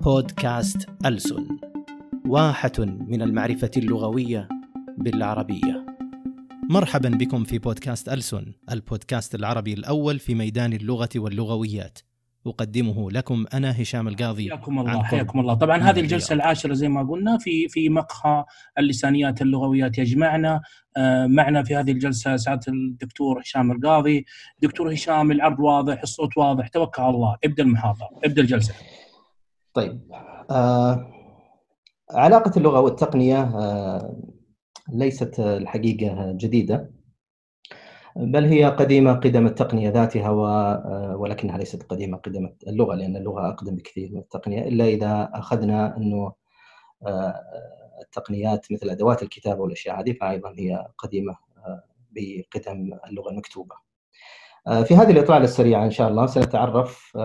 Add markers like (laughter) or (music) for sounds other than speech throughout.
بودكاست ألسن واحة من المعرفة اللغوية بالعربية. مرحبا بكم في بودكاست ألسن البودكاست العربي الأول في ميدان اللغة واللغويات. أقدمه لكم أنا هشام القاضي حياكم الله حياكم الله. طبعا هذه الجلسة العاشرة زي ما قلنا في في مقهى اللسانيات اللغويات. يجمعنا آه، معنا في هذه الجلسة سعادة الدكتور هشام القاضي. دكتور هشام العرض واضح الصوت واضح. توكل على الله. ابدأ المحاضرة ابدأ الجلسة. طيب آه علاقة اللغة والتقنية آه ليست الحقيقة جديدة. بل هي قديمة قدم التقنية ذاتها آه، ولكنها ليست قديمة قدم اللغة لأن اللغة أقدم بكثير من التقنية إلا إذا أخذنا أنه آه، التقنيات مثل أدوات الكتابة والأشياء هذه فأيضا هي قديمة آه، بقدم اللغة المكتوبة. في هذه الإطلالة السريعة إن شاء الله سنتعرف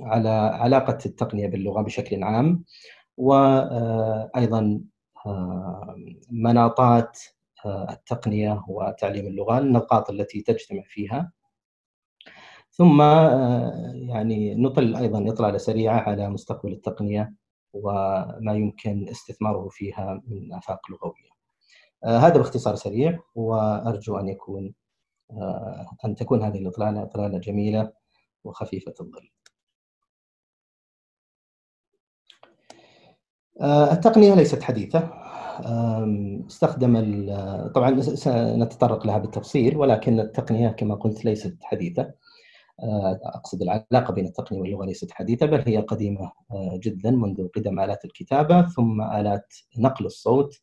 على علاقة التقنية باللغة بشكل عام وأيضا مناطات آه، التقنية وتعليم اللغة النقاط التي تجتمع فيها. ثم آه، يعني نطل أيضا إطلالة سريعة على مستقبل التقنية وما يمكن استثماره فيها من آفاق لغوية. آه، هذا باختصار سريع وأرجو أن يكون أن تكون هذه الإطلالة إطلالة جميلة وخفيفة الظل. التقنية ليست حديثة. استخدم طبعا سنتطرق لها بالتفصيل ولكن التقنية كما قلت ليست حديثة آه، أقصد العلاقة بين التقنية واللغة ليست حديثة بل هي قديمة آه، جدا منذ قدم آلات الكتابة ثم آلات نقل الصوت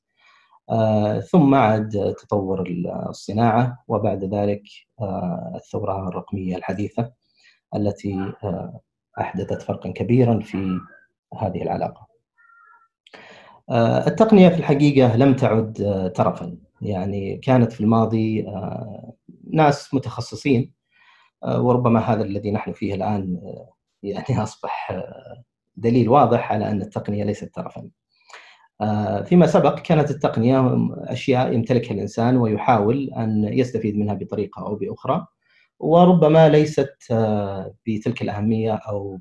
آه، ثم عاد تطور الصناعة وبعد ذلك الثورة الرقمية الحديثة التي أحدثت فرقا كبيرا في هذه العلاقة. آه، التقنية في الحقيقة لم تعد آه، ترفا يعني كانت في الماضي آه، ناس متخصصين وربما هذا الذي نحن فيه الآن يعني (laughs) أصبح دليل واضح على أن التقنية ليست ترفا. فيما سبق كانت التقنية أشياء يمتلكها الإنسان ويحاول أن يستفيد منها بطريقة أو بأخرى وربما ليست بتلك الأهمية أو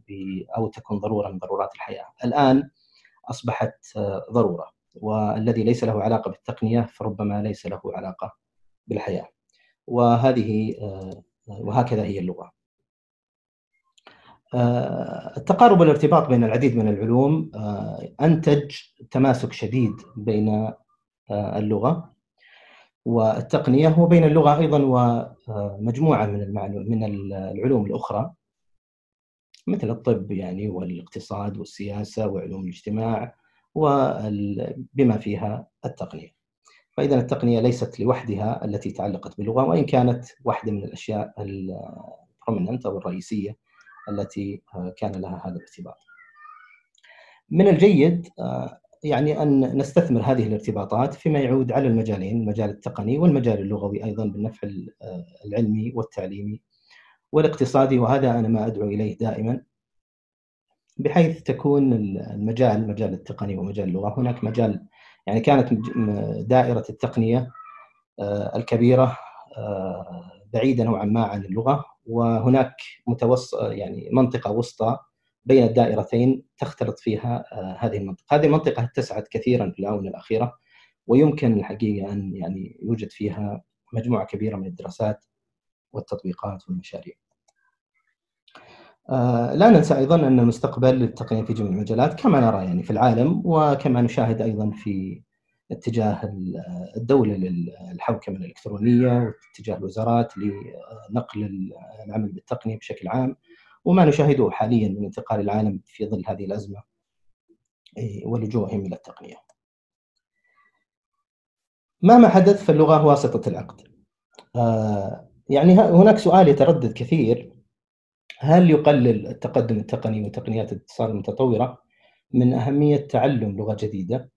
أو تكون ضرورة من ضرورات الحياة. الآن أصبحت آه، ضرورة والذي ليس له علاقة بالتقنية فربما ليس له علاقة بالحياة. وهذه آه، وهكذا هي اللغة. آه، التقارب والارتباط بين العديد من العلوم أنتج تماسك شديد بين اللغة والتقنية وبين اللغة أيضا ومجموعه من من العلوم الأخرى. مثل الطب يعني والاقتصاد والسياسة وعلوم الاجتماع وبما فيها التقنية. فإذا التقنية ليست لوحدها التي تعلقت باللغة وإن كانت واحدة من الأشياء البروميننت أو الرئيسية التي كان لها هذا الارتباط. من الجيد يعني أن نستثمر هذه الارتباطات فيما يعود على المجالين المجال التقني والمجال اللغوي أيضا بالنفع العلمي والتعليمي والاقتصادي وهذا أنا ما أدعو إليه دائما بحيث تكون المجال مجال التقني ومجال اللغة. هناك مجال يعني كانت دائرة التقنية آه، الكبيرة آه، بعيدة نوعا ما عن اللغة وهناك متوسط يعني منطقة وسطى بين الدائرتين تختلط فيها آه، هذه المنطقة، هذه المنطقة اتسعت كثيرا في الآونة الأخيرة ويمكن الحقيقة أن يعني يوجد فيها مجموعة كبيرة من الدراسات والتطبيقات والمشاريع. آه، لا ننسى أيضا أن المستقبل للتقنية في جميع المجالات كما نرى يعني في العالم وكما نشاهد أيضا في اتجاه الدولة للحوكمة الإلكترونية واتجاه الوزارات لنقل العمل بالتقنية بشكل عام وما نشاهده حاليا من انتقال العالم في ظل هذه الأزمة ولجوءهم إلى التقنية. مهما حدث فاللغة واسطة العقد. يعني هناك سؤال يتردد كثير هل يقلل التقدم التقني وتقنيات الاتصال المتطورة من أهمية تعلم لغة جديدة؟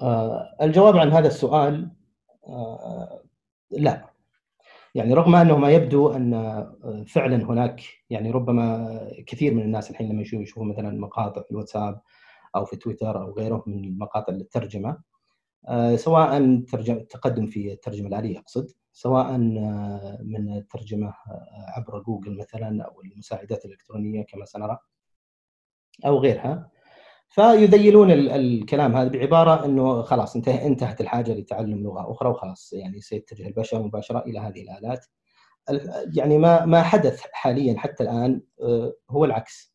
آه الجواب عن هذا السؤال آه لا يعني رغم أنه ما يبدو أن آه، فعلا هناك يعني ربما كثير من الناس الحين لما يشوفوا مثلا مقاطع في الواتساب أو في تويتر أو غيره من المقاطع للترجمه سواء التقدم في الترجمة الآلية أقصد سواء من الترجمة عبر جوجل مثلا أو المساعدات الإلكترونية كما سنرى أو غيرها. فيذيلون الكلام هذا بعبارة إنه خلاص انتهت الحاجة لتعلم لغة أخرى وخلاص يعني سيتجه البشر مباشرة إلى هذه الآلات. يعني ما ما حدث حاليا حتى الآن آه، هو العكس.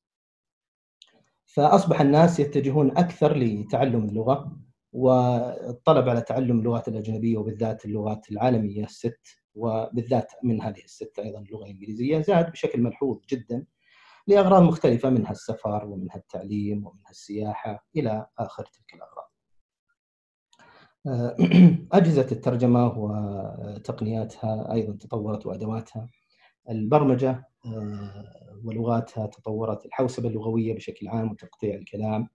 فأصبح الناس يتجهون أكثر لتعلم اللغة. والطلب على تعلم اللغات الأجنبية وبالذات اللغات العالمية الست وبالذات من هذه الست أيضا اللغة الإنجليزية زاد بشكل ملحوظ جدا لأغراض مختلفة منها السفر ومنها التعليم ومنها السياحة إلى آخر تلك الأغراض. آه، (clears throat) أجهزة الترجمة وتقنياتها أيضا تطورت وأدواتها. البرمجة آه، ولغاتها تطورت، الحوسبة اللغوية بشكل عام وتقطيع الكلام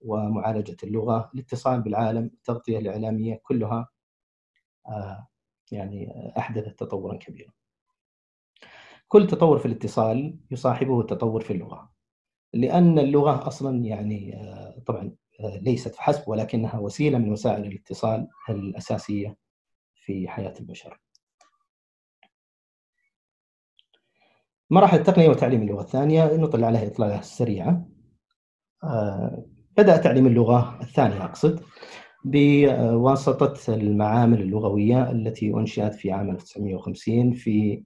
ومعالجة اللغة، الاتصال بالعالم، التغطية الإعلامية كلها آه، يعني أحدثت تطورا كبيرا. كل تطور في الاتصال يصاحبه تطور في اللغة لأن اللغة أصلا يعني آه، طبعا آه، ليست فحسب ولكنها وسيلة من وسائل الاتصال الأساسية في حياة البشر. مراحل التقنية وتعليم اللغة الثانية نطلع عليها اطلاله سريعه. بدأ تعليم اللغة الثانية أقصد بواسطة المعامل اللغوية التي أنشئت في عام 1950 في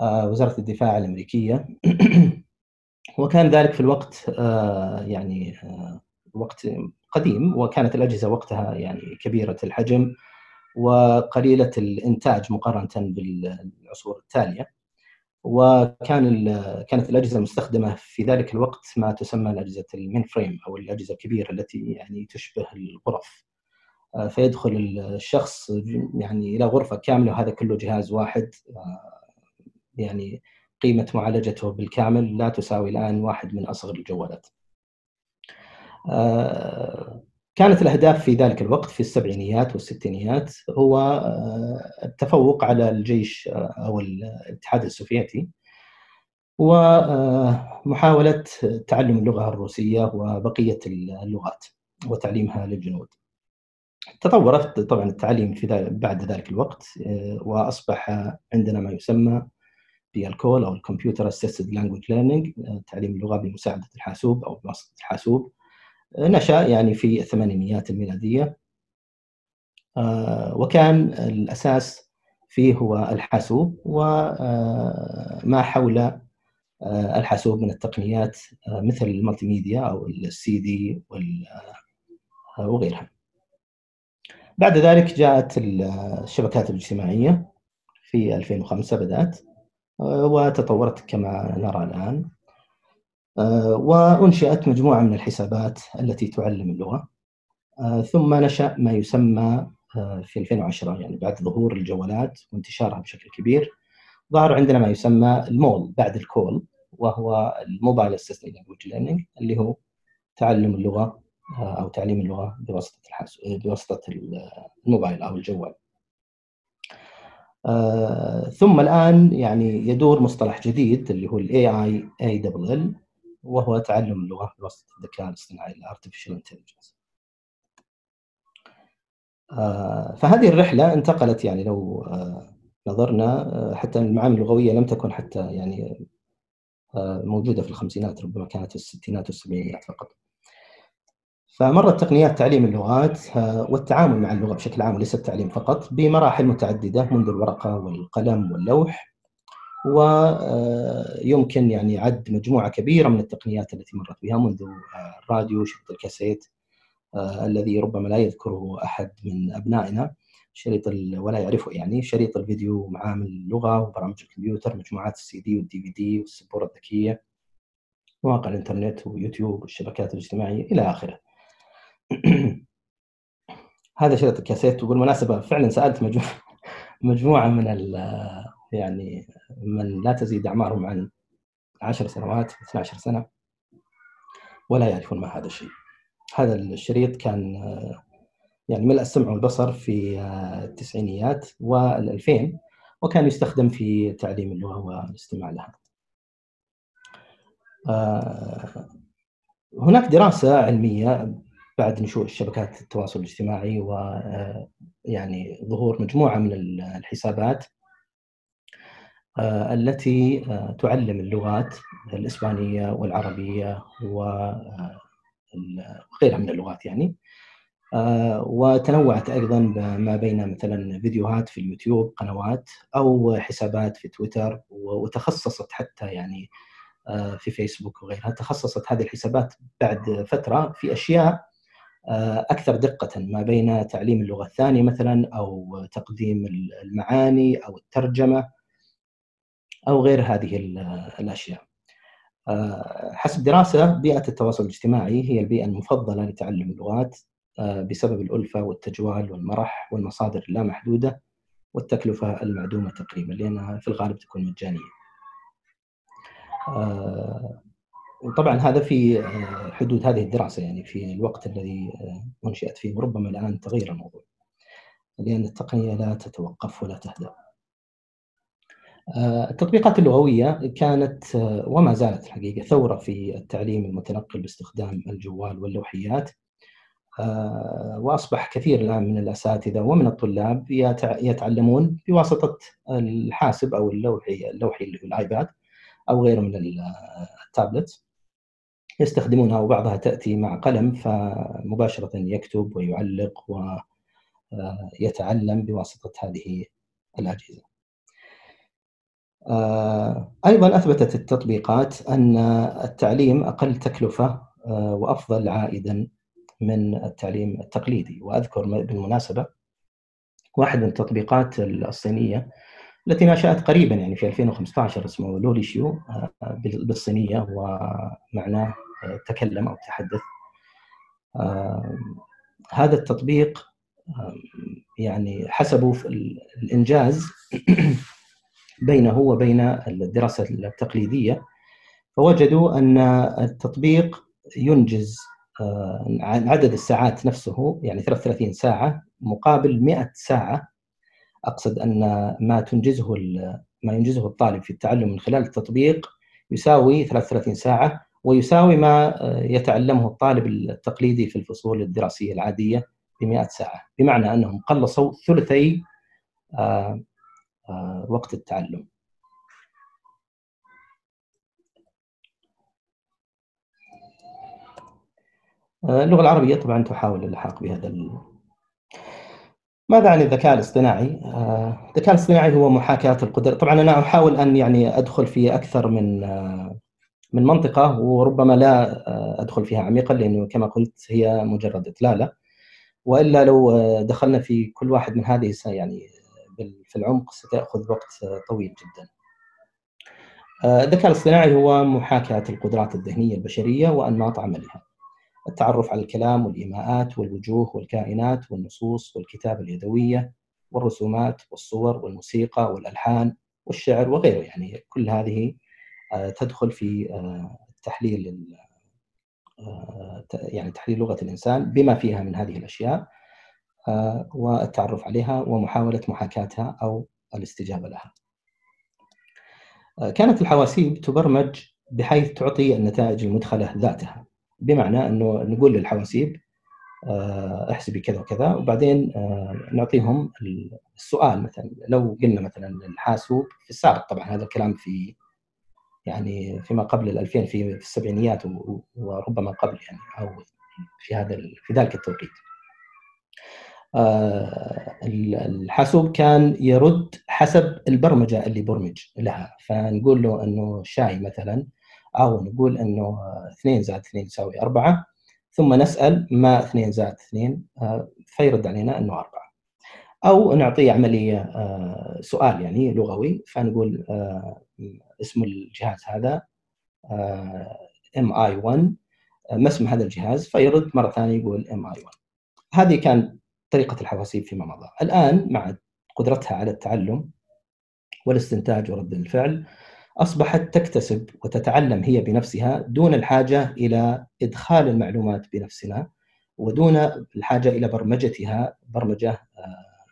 آه، وزارة الدفاع الأمريكية. (clears throat) وكان ذلك في الوقت آه، يعني آه، وقت قديم وكانت الأجهزة وقتها يعني كبيرة الحجم وقليلة الإنتاج مقارنة بالعصور التالية. وكان كانت الأجهزة المستخدمة في ذلك الوقت ما تسمى الأجهزة المين فريم أو الأجهزة الكبيرة التي يعني تشبه الغرف. فيدخل الشخص يعني إلى غرفة كاملة وهذا كله جهاز واحد. يعني قيمة معالجته بالكامل لا تساوي الآن واحد من أصغر الجوالات. آه، كانت الأهداف في ذلك الوقت في السبعينيات والستينيات هو آه، التفوق على الجيش آه، أو الاتحاد السوفيتي ومحاولة تعلم اللغة الروسية وبقية اللغات وتعليمها للجنود. تطورت طبعا التعليم في بعد ذلك الوقت وأصبح عندنا ما يسمى بال CALL أو ال computer assisted language learning تعليم اللغة بمساعدة الحاسوب أو بواسطه الحاسوب. آه، نشأ يعني في الثمانينيات الميلادية آه، وكان الأساس فيه هو الحاسوب وما آه، حول الحاسوب من التقنيات مثل ال multimedia أو السي دي وغيرها. بعد ذلك جاءت الشبكات الاجتماعية في 2005 بدأت وتطورت كما نرى الآن آه، وأنشئت مجموعة من الحسابات التي تعلم اللغة آه، ثم نشأ ما يسمى آه، في 2010 يعني بعد ظهور الجوالات وانتشارها بشكل كبير ظهر عندنا ما يسمى المول بعد ال CALL وهو ال mobile assistant language learning اللي هو تعلم اللغة أو تعليم اللغة بواسطة بواسطة الموبايل أو الجوال. آه، ثم الآن يعني يدور مصطلح جديد اللي هو ال AI A double L وهو تعلم اللغة بواسطة الذكاء الاصطناعي ال artificial intelligence. آه، فهذه الرحلة انتقلت يعني لو آه، نظرنا حتى المعامل اللغوية لم تكن حتى يعني موجودة في الخمسينات ربما كانت في الستينات والسبعينات فقط. فمرت تقنيات تعليم اللغات آه، والتعامل مع اللغة بشكل عام وليس التعليم فقط بمراحل متعددة منذ الورقة والقلم واللوح ويمكن آه، يعني عد مجموعة كبيرة من التقنيات التي مرت بها منذ آه، الراديو شريط الكاسيت الذي ربما لا يذكره أحد من أبنائنا شريط ولا يعرفه يعني شريط الفيديو معامل اللغة وبرامج الكمبيوتر مجموعات السي دي والدي في دي والسبورة الذكية مواقع الإنترنت ويوتيوب والشبكات الاجتماعية إلى آخره. (clears throat) هذا شريط الكاسيت وبالمناسبة فعلا سألت مجموعة مجموعة من يعني من لا تزيد أعمارهم عن 10 سنوات 12 سنة ولا يعرفون ما هذا الشيء. هذا الشريط كان يعني ملء السمع والبصر في التسعينيات والألفين وكان يستخدم في تعليم اللغة والاستماع لها هناك دراسة علمية بعد نشوء شبكات التواصل الاجتماعي و يعني ظهور مجموعة من الحسابات التي تعلم اللغات الإسبانية والعربية وغيرها من اللغات يعني. وتنوعت أيضا ما بين مثلا فيديوهات في اليوتيوب قنوات أو حسابات في تويتر وتخصصت حتى يعني في فيسبوك وغيرها تخصصت هذه الحسابات بعد فترة في أشياء أكثر دقة ما بين تعليم اللغة الثانية مثلا أو تقديم المعاني أو الترجمة. أو غير هذه الأشياء. حسب دراسة بيئة التواصل الاجتماعي هي البيئة المفضلة لتعلم اللغات بسبب الألفة والتجوال والمرح والمصادر اللامحدوده والتكلفة المعدومة تقريبا لأنها في الغالب تكون مجانية. وطبعا هذا في حدود هذه الدراسة يعني في الوقت الذي انشئت فيه وربما الآن تغير الموضوع. لأن التقنية لا تتوقف ولا تهدأ. التطبيقات اللغوية كانت وما زالت الحقيقة ثورة في التعليم المتنقل باستخدام الجوال واللوحيات. وأصبح كثير الآن من الأساتذة ومن الطلاب يتعلمون بواسطة الحاسب أو اللوحي اللوحي اللي هو الآيباد أو غيره من التابلت يستخدمونها وبعضها تأتي مع قلم فمباشرة يكتب ويعلق ويتعلم بواسطة هذه الأجهزة. أيضا أثبتت التطبيقات أن التعليم أقل تكلفة وأفضل عائدا من التعليم التقليدي. وأذكر بالمناسبة واحد من التطبيقات الصينية التي نشأت قريبا يعني في 2015 اسمه لوليشيو بالصينية ومعناه تكلم أو تحدث. هذا التطبيق يعني حسبوا الإنجاز بينه وبين الدراسة التقليدية فوجدوا أن التطبيق ينجز عدد الساعات نفسه يعني 33 ساعة مقابل 100 ساعة. أقصد أن ما تنجزه ما ينجزه الطالب في التعلم من خلال التطبيق يساوي 33 ساعة ويساوي ما يتعلمه الطالب التقليدي في الفصول الدراسية العادية ب 100 ساعة. بمعنى أنهم قلصوا ثلثي وقت التعلم. اللغة العربية طبعا تحاول اللحاق بهذا ال... ماذا عن الذكاء الاصطناعي؟ الذكاء الاصطناعي هو محاكاة القدرة، طبعا أنا أحاول أن يعني أدخل في أكثر من من منطقة وربما لا أدخل فيها عميقا لأنه كما قلت هي مجرد إطلالة. وإلا لو دخلنا في كل واحد من هذه يعني في العمق ستأخذ وقت طويل جدا. الذكاء الاصطناعي هو محاكاة القدرات الذهنية البشرية وأنماط عملها. التعرف على الكلام والإيماءات والوجوه والكائنات والنصوص والكتابة اليدوية والرسومات والصور والموسيقى والألحان والشعر وغيره يعني كل هذه تدخل في تحليل يعني تحليل لغة الإنسان بما فيها من هذه الأشياء والتعرف عليها ومحاولة محاكاتها أو الاستجابة لها. كانت الحواسيب تبرمج بحيث تعطي النتائج المدخلة ذاتها بمعنى إنه نقول للحواسيب احسبي كذا وكذا وبعدين نعطيهم السؤال مثلا لو قلنا مثلا الحاسوب في السابق طبعا هذا الكلام في يعني فيما قبل ال 2000 في السبعينيات وربما قبل يعني أو في هذا في ذلك التوقيت. الحاسوب كان يرد حسب البرمجة اللي برمج لها. فنقول له إنه شاي مثلا أو نقول إنه 2 زائد 2 يساوي 4 ثم نسأل ما 2 زائد 2 فيرد علينا إنه 4 أو نعطيه عملية سؤال يعني لغوي فنقول اسم الجهاز هذا MI 1 ما اسم هذا الجهاز فيرد مرة ثانية يقول MI 1 هذه كان طريقة الحواسيب فيما مضى الآن مع قدرتها على التعلم والاستنتاج ورد الفعل أصبحت تكتسب وتتعلم هي بنفسها دون الحاجة إلى إدخال المعلومات بنفسنا ودون الحاجة إلى برمجتها برمجة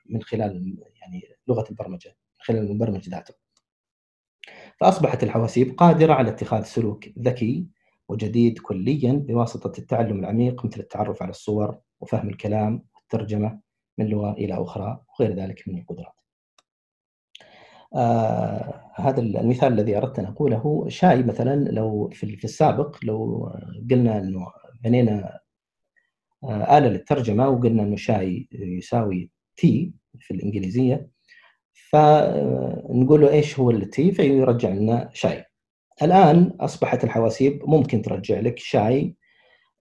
من خلال يعني لغة البرمجة من خلال المبرمج ذاته. فأصبحت الحواسيب قادرة على اتخاذ سلوك ذكي وجديد كليا بواسطة التعلم العميق مثل التعرف على الصور وفهم الكلام والترجمة من لغة إلى أخرى وغير ذلك من القدرات. آه هذا المثال الذي أردت أن أقوله شاي مثلا لو في السابق لو قلنا أنه بنينا آه آلة للترجمة وقلنا أنه شاي يساوي تي في الإنجليزية فنقول له إيش هو التي فيرجع لنا شاي الآن أصبحت الحواسيب ممكن ترجع لك شاي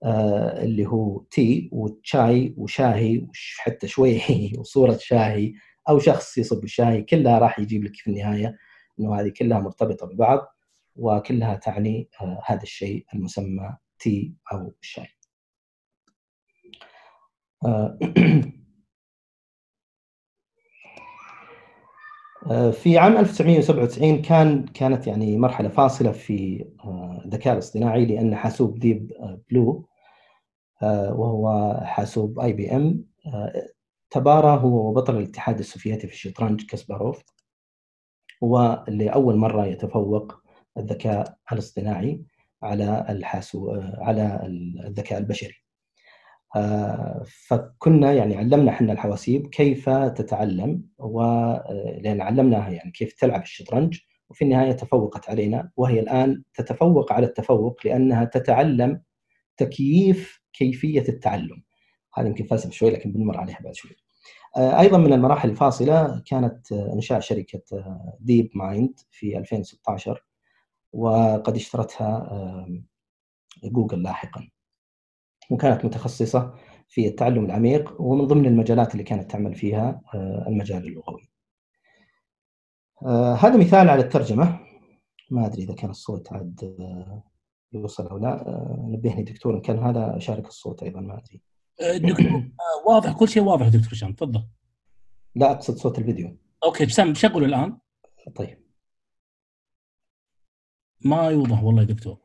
اللي هو تي وشاي وشاهي وحتى شوي (laughs) وصورة شاهي أو شخص يصب الشاي كلها راح يجيب لك في النهاية إنه هذه كلها مرتبطة ببعض وكلها تعني آه هذا الشيء المسمى تي أو الشاي. (clears throat) آه في عام 1997 كان كانت يعني مرحلة فاصلة في الذكاء الاصطناعي لأن حاسوب Deep Blue وهو حاسوب IBM تبارى هو وبطل الاتحاد السوفيتي في الشطرنج كاسباروف ولأول مرة يتفوق الذكاء الاصطناعي على الحاسو على الذكاء البشري. فكنا يعني علمنا إحنا الحواسيب كيف تتعلم ولان علمناها يعني كيف تلعب الشطرنج وفي النهاية تفوقت علينا وهي الآن تتفوق على التفوق لأنها تتعلم تكييف كيفية التعلم هذا يمكن فلسفة شوي لكن بنمر عليها بعد شوي. أيضا من المراحل الفاصلة كانت انشاء شركة DeepMind في 2016 وقد اشترتها جوجل لاحقا. وكانت متخصصة في التعلم العميق ومن ضمن المجالات اللي كانت تعمل فيها المجال اللغوي. هذا مثال على الترجمة ما أدري إذا كان الصوت عاد يوصل أو لا نبهني دكتور إن كان هذا شارك الصوت أيضا ما أدري. دكتور واضح كل شيء واضح دكتور هشام تفضل. لا أقصد صوت الفيديو. أوكي بسام شغله الآن. طيب. ما يوضح والله يا دكتور.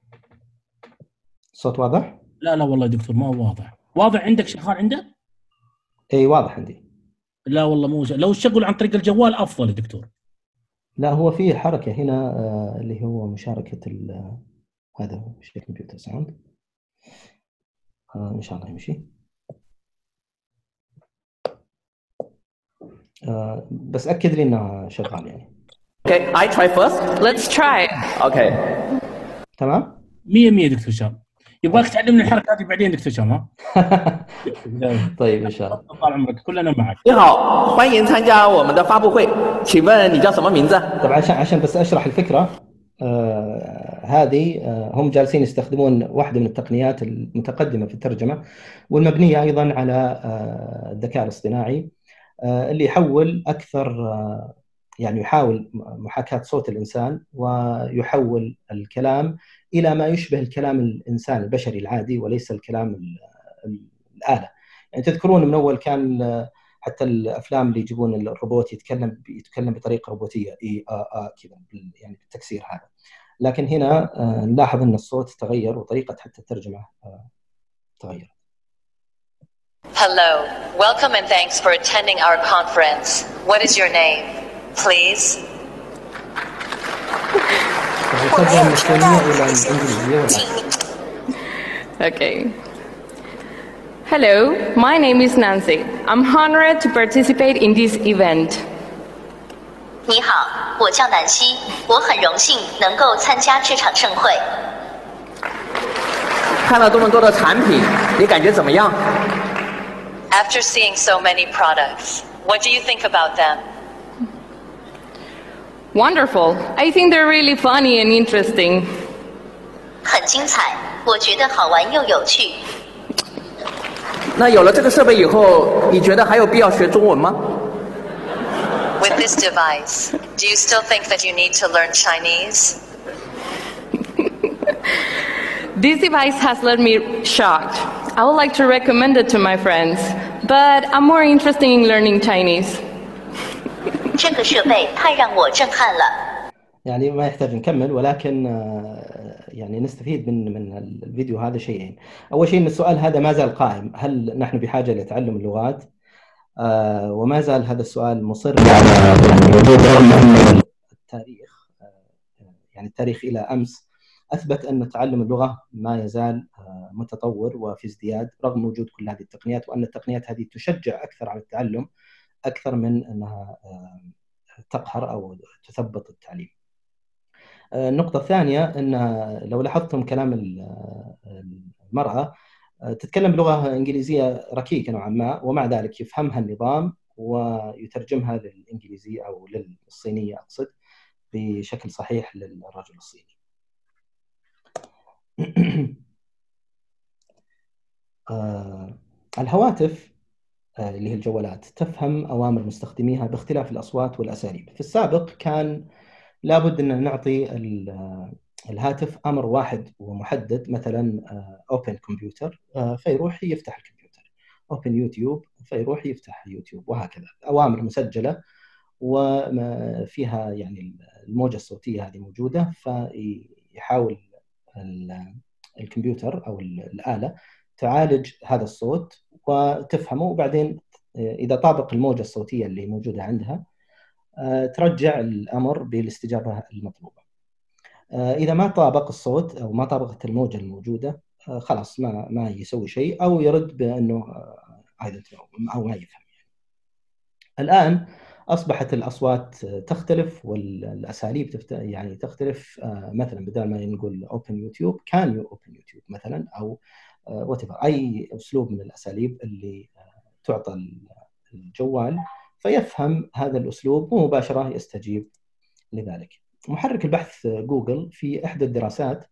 الصوت واضح؟ لا لا والله يا دكتور ما هو واضح. واضح عندك شغال عندك؟ إي واضح عندي. لا والله مو لو شغل عن طريق الجوال أفضل يا دكتور. لا هو في حركة هنا اللي هو مشاركة هذا هو شيء كمبيوتر ساوند ان شاء الله يمشي آه بس اكد لي انه شغال يعني Okay, I try first. Let's try. Okay. تمام 100 100 دكتور هشام يبغاك تعلمني الحركه هذه بعدين دكتور هشام ها (laughs) طيب ان شاء الله طال عمرك كلنا معك 你好，欢迎参加我们的发布会，请问你叫什么名字？ طبعا عشان عشان بس اشرح الفكره آه هذه آه هم جالسين يستخدمون واحدة من التقنيات المتقدمة في الترجمة والمبنية أيضا على آه الذكاء الاصطناعي اللي يحول أكثر يعني يحاول محاكاة صوت الإنسان ويحول الكلام إلى ما يشبه الكلام الإنسان البشري العادي وليس الكلام ال- ال- الآلة. يعني تذكرون من أول كان حتى الأفلام اللي يجيبون الروبوت يتكلم يتكلم بطريقة روبوتية إي آ آ كذا يعني بالتكسير هذا. لكن هنا نلاحظ إن الصوت تغير وطريقة حتى الترجمة آه، تغير. Hello. Welcome and thanks for attending our conference. What is your name? Please. Okay. Hello, my name is Nancy. I'm honored to participate in this event. 你好，我叫南希，我很荣幸能够参加这场盛会。看了这么多的产品，你感觉怎么样？ After seeing so many products, what do you think about them? Wonderful. I think they're really funny and interesting. 很精彩，我觉得好玩又有趣。 那有了这个设备以后，你觉得还有必要学中文吗？ With this device, do you still think that you need to learn Chinese? (laughs) This device has left me shocked. I would like to recommend it to my friends, but I'm more interested in learning Chinese. (laughs) 这个设备太让我震撼了。 يعني ما يحتاج نكمل ولكن آه، يعني نستفيد من من الفيديو هذا شيئين. أول شيء إن السؤال هذا ما زال قائم، هل نحن بحاجة لتعلم اللغات؟ آه، وما زال هذا السؤال مصر التاريخ آه، يعني التاريخ إلى أمس أثبت أن تعلم اللغة ما يزال متطور وفي ازدياد رغم وجود كل هذه التقنيات وأن التقنيات هذه تشجع أكثر على التعلم أكثر من أنها تقهر أو تثبط التعليم. آه، النقطة الثانية أن لو لاحظتم كلام المرأة تتكلم بلغة إنجليزية ركيكة نوعا ما ومع ذلك يفهمها النظام ويترجمها للإنجليزية أو للصينية أقصد بشكل صحيح للرجل الصيني. (clears throat) آه، الهواتف آه، اللي هي الجوالات تفهم أوامر مستخدميها باختلاف الأصوات والأساليب، في السابق كان لابد أن نعطي الهاتف أمر واحد ومحدد مثلا open آه، كمبيوتر فيروح يفتح الكمبيوتر. open YouTube فيروح يفتح يوتيوب وهكذا. أوامر مسجلة وفيها يعني الموجة الصوتية هذه موجودة فيحاول الكمبيوتر أو الآلة تعالج هذا الصوت وتفهمه. وبعدين إذا طابق الموجة الصوتية اللي موجودة عندها ترجع الأمر بالاستجابة المطلوبة. إذا ما طابق الصوت أو ما طابقت الموجة الموجودة خلاص ما ما يسوي شيء أو يرد بأنه أو ما يفهم يعني. الآن أصبحت الأصوات تختلف والأساليب تفت... يعني تختلف آه، مثلا بدل ما نقول open YouTube can you open YouTube مثلا أو what آه، أي أسلوب من الأساليب اللي آه، تعطى الجوال فيفهم هذا الأسلوب ومباشرة يستجيب لذلك. محرك البحث جوجل في إحدى الدراسات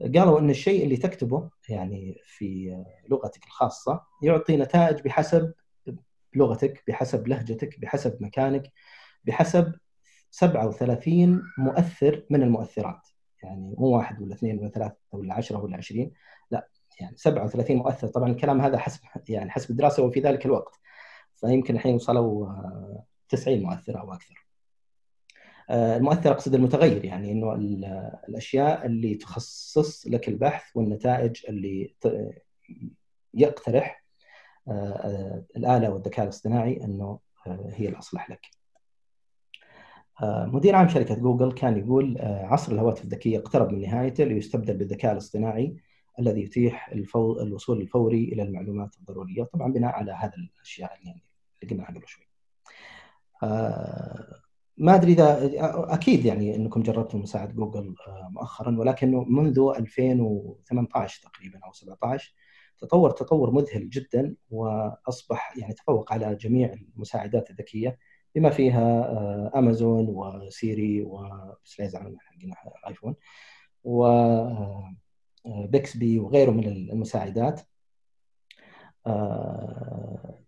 قالوا إن الشيء اللي تكتبه يعني في لغتك الخاصة يعطي نتائج بحسب بلغتك بحسب لهجتك بحسب مكانك بحسب 37 مؤثر من المؤثرات. يعني مو واحد ولا اثنين ولا ثلاثة ولا عشرة ولا عشرين لا يعني 37 مؤثر. طبعا الكلام هذا حسب يعني حسب الدراسة وفي ذلك الوقت. فيمكن الحين وصلوا 90 آه، مؤثر أو أكثر آه، المؤثر أقصد المتغير يعني أنه الأشياء اللي تخصص لك البحث والنتائج اللي يقترح آه، الآلة والذكاء الاصطناعي إنه هي الأصلح لك. مدير عام شركة جوجل كان يقول عصر الهواتف الذكية اقترب من نهايته ليستبدل بالذكاء الاصطناعي الذي يتيح الفو... الوصول الفوري إلى المعلومات الضرورية طبعا بناء على هذه الأشياء اللي قلنا قبل شوي. ما أدري إذا أكيد يعني إنكم جربتوا مساعد جوجل مؤخرا ولكنه منذ 2018 تقريبا أو 17 تطور تطور مذهل جدا وأصبح يعني تفوق على جميع المساعدات الذكية بما فيها آه، أمازون وسيري بس لا يزعلون حقنا آيفون و بيكسبي وغيره من المساعدات آه،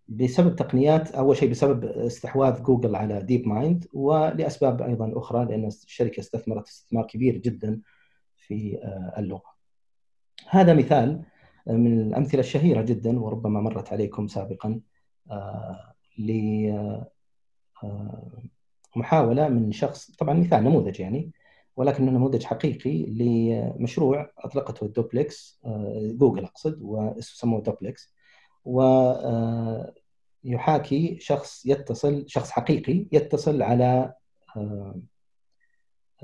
بسبب تقنيات أول شيء بسبب استحواذ جوجل على DeepMind ولأسباب أيضا أخرى لأن الشركة استثمرت استثمار كبير جدا في آه، اللغة. هذا مثال من الأمثلة الشهيرة جدا وربما مرت عليكم سابقا آه، لمحاوله آه، من شخص طبعا مثال نموذج يعني ولكنه نموذج حقيقي لمشروع أطلقته الدوبلكس آه، جوجل أقصد وسموه دوبلكس ويحاكي شخص يتصل شخص حقيقي يتصل على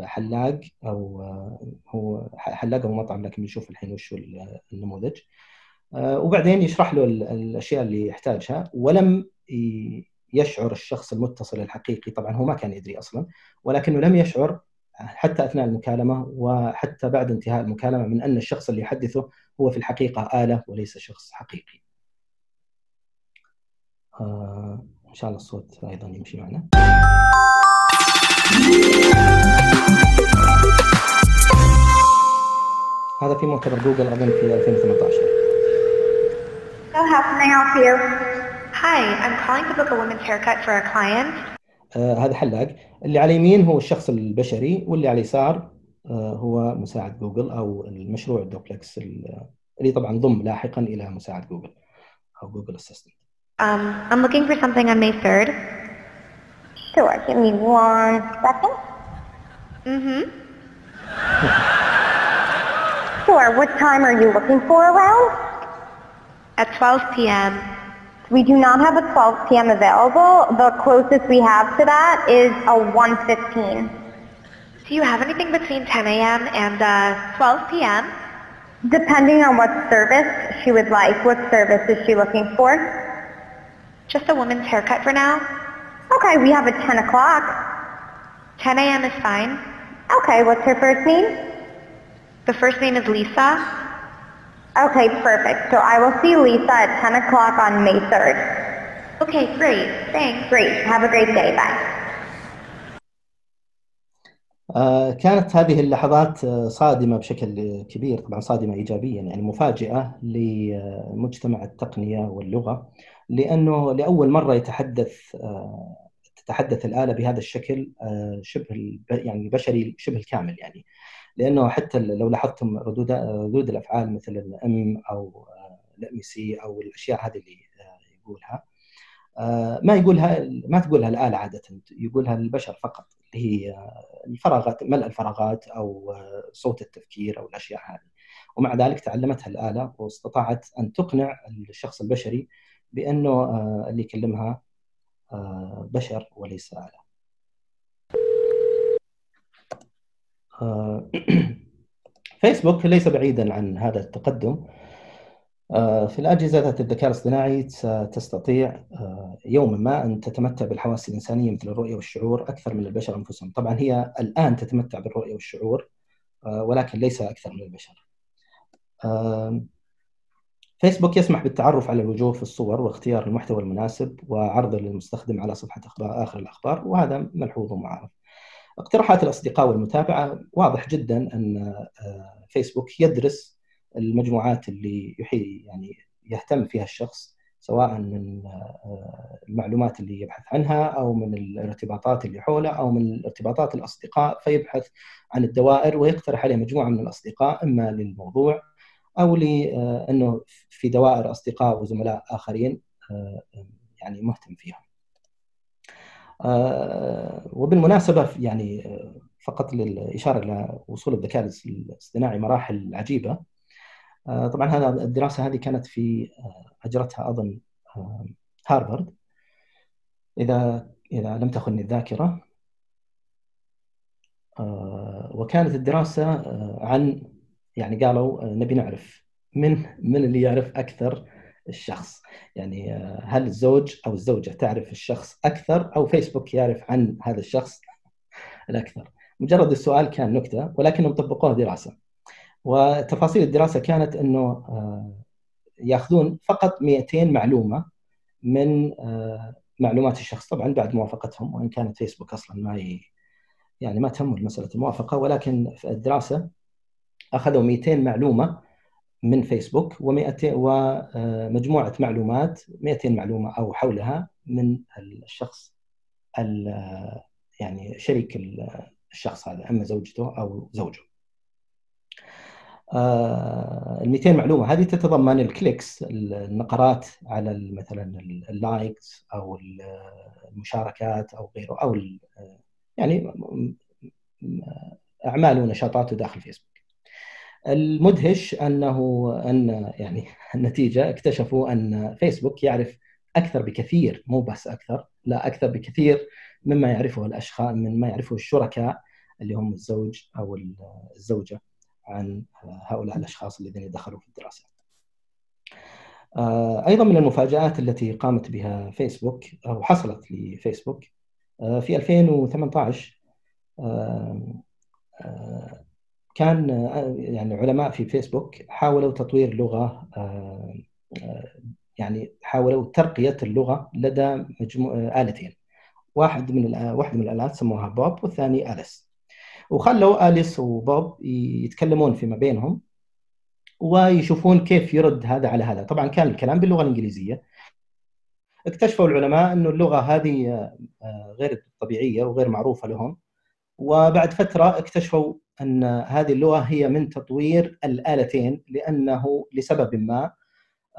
حلاق أو هو حلاق أو مطعم لكن بنشوف الحين وش النموذج آه، وبعدين يشرح له الأشياء اللي يحتاجها ولم يشعر الشخص المتصل الحقيقي طبعا هو ما كان يدري أصلا ولكنه لم يشعر حتى أثناء المكالمة وحتى بعد انتهاء المكالمة من أن الشخص اللي يحدثه هو في الحقيقة آلة وليس شخص حقيقي. آه إن شاء الله الصوت أيضا يمشي معنا. هذا في مؤتمر جوجل اظن في 2018 So how can I help you? Hi, I'm calling to book a women's haircut for a client. آه هذا حلاق اللي على اليمين هو الشخص البشري واللي على اليسار آه هو مساعد جوجل أو المشروع الدوبلكس اللي طبعا ضم لاحقا إلى مساعد جوجل أو جوجل أسيستنت. Um, I'm looking for something on May 3rd. Sure, give me one second. Mm-hmm. (laughs) Sure. What time are you looking for around? At 12 p.m. We do not have a 12 p.m. available. The closest we have to that is a 1.15. Do you have anything between 10 a.m. and uh, 12 p.m.? Depending on what service she would like. What service is she looking for? Just a woman's haircut for now. Okay, we have a 10 o'clock. 10 a.m. is fine. Okay, what's her first name? The first name is Lisa. Okay, perfect. So I will see Lisa at 10 o'clock on May 3rd. Okay, great. Thanks. Great. Have a great day. Bye. آه، كانت هذه اللحظات آه، صادمة بشكل كبير طبعا صادمة إيجابيا يعني مفاجئة لمجتمع التقنية واللغة لأنه لأول مرة يتحدث آه، تتحدث الآلة بهذا الشكل شبه يعني بشري شبه الكامل يعني. لأنه حتى لو لاحظتم ردود ردود الأفعال مثل الأم أو الأم سي أو الأشياء هذه اللي يقولها ما يقولها ما تقولها الآلة عادة يقولها البشر فقط اللي هي الفراغات ملء الفراغات أو صوت التفكير أو الأشياء هذه. ومع ذلك تعلمتها الآلة واستطاعت أن تقنع الشخص البشري بأنه آه، اللي يكلمها آه، بشر وليس اله. آه، (clears throat) فيسبوك ليس بعيدا عن هذا التقدم. في الأجهزة ذات الذكاء الاصطناعي تستطيع يوما ما أن تتمتع بالحواس الإنسانية مثل الرؤية والشعور أكثر من البشر أنفسهم. طبعا هي الآن تتمتع بالرؤية والشعور ولكن ليس أكثر من البشر. فيسبوك يسمح بالتعرف على الوجوه في الصور واختيار المحتوى المناسب وعرضه للمستخدم على صفحة أخبار آخر الأخبار وهذا ملحوظ ومعروف اقتراحات الأصدقاء والمتابعة واضح جدا أن فيسبوك يدرس المجموعات اللي يحي يعني يهتم فيها الشخص سواء من آه، المعلومات اللي يبحث عنها أو من الارتباطات اللي حوله أو من ارتباطات الأصدقاء فيبحث عن الدوائر ويقترح عليه مجموعة من الأصدقاء إما للموضوع أو لأنه آه، في دوائر أصدقاء وزملاء آخرين آه، يعني مهتم فيهم. وبالمناسبة يعني فقط للإشارة إلى وصول الذكاء الاصطناعي مراحل عجيبة آه، طبعا هذا الدراسة هذه كانت في آه، أجرتها أظن آه، هارفارد إذا إذا لم تخني الذاكرة وكانت الدراسة عن يعني قالوا نبي نعرف من من اللي يعرف أكثر الشخص. يعني هل الزوج أو الزوجة تعرف الشخص أكثر أو فيسبوك يعرف عن هذا الشخص الأكثر؟ مجرد السؤال كان نكتة ولكنهم طبقوها دراسة. وتفاصيل الدراسة كانت إنه آه، ياخذون فقط 200 معلومة من آه، معلومات الشخص. طبعا بعد موافقتهم وإن كانت فيسبوك أصلا ما. يعني ما تهم مسألة الموافقة ولكن في الدراسة أخذوا 200 معلومة من فيسبوك و200 ومجموعه معلومات 200 معلومة أو حولها من الشخص يعني شريك الشخص هذا أما زوجته أو زوجه. ال 200 معلومة هذه تتضمن ال clicks النقرات على مثلا ال likes أو المشاركات أو غيره أو يعني أعمال ونشاطاته داخل فيسبوك. المدهش أنه أن يعني (laughs) النتيجة اكتشفوا أن فيسبوك يعرف أكثر بكثير مو بس أكثر لا أكثر بكثير مما يعرفه الأشخاص مما يعرفه الشركاء اللي هم الزوج أو الزوجة عن هؤلاء الأشخاص الذين دخلوا في الدراسة. آه، أيضا من المفاجآت التي قامت بها فيسبوك أو حصلت لفيسبوك آه، في 2018 آه، كان يعني علماء في فيسبوك حاولوا تطوير لغة يعني حاولوا ترقية اللغة لدى مجموع آلتين. واحد من واحدة من الآلات سموها بوب والثاني أليس. وخلوا أليس وبوب يتكلمون فيما بينهم ويشوفون كيف يرد هذا على هذا. طبعا كان الكلام باللغة الإنجليزية. اكتشفوا العلماء إنه اللغة هذه آه، غير طبيعية وغير معروفة لهم. وبعد فترة اكتشفوا أن هذه اللغة هي من تطوير الآلتين لأنه لسبب ما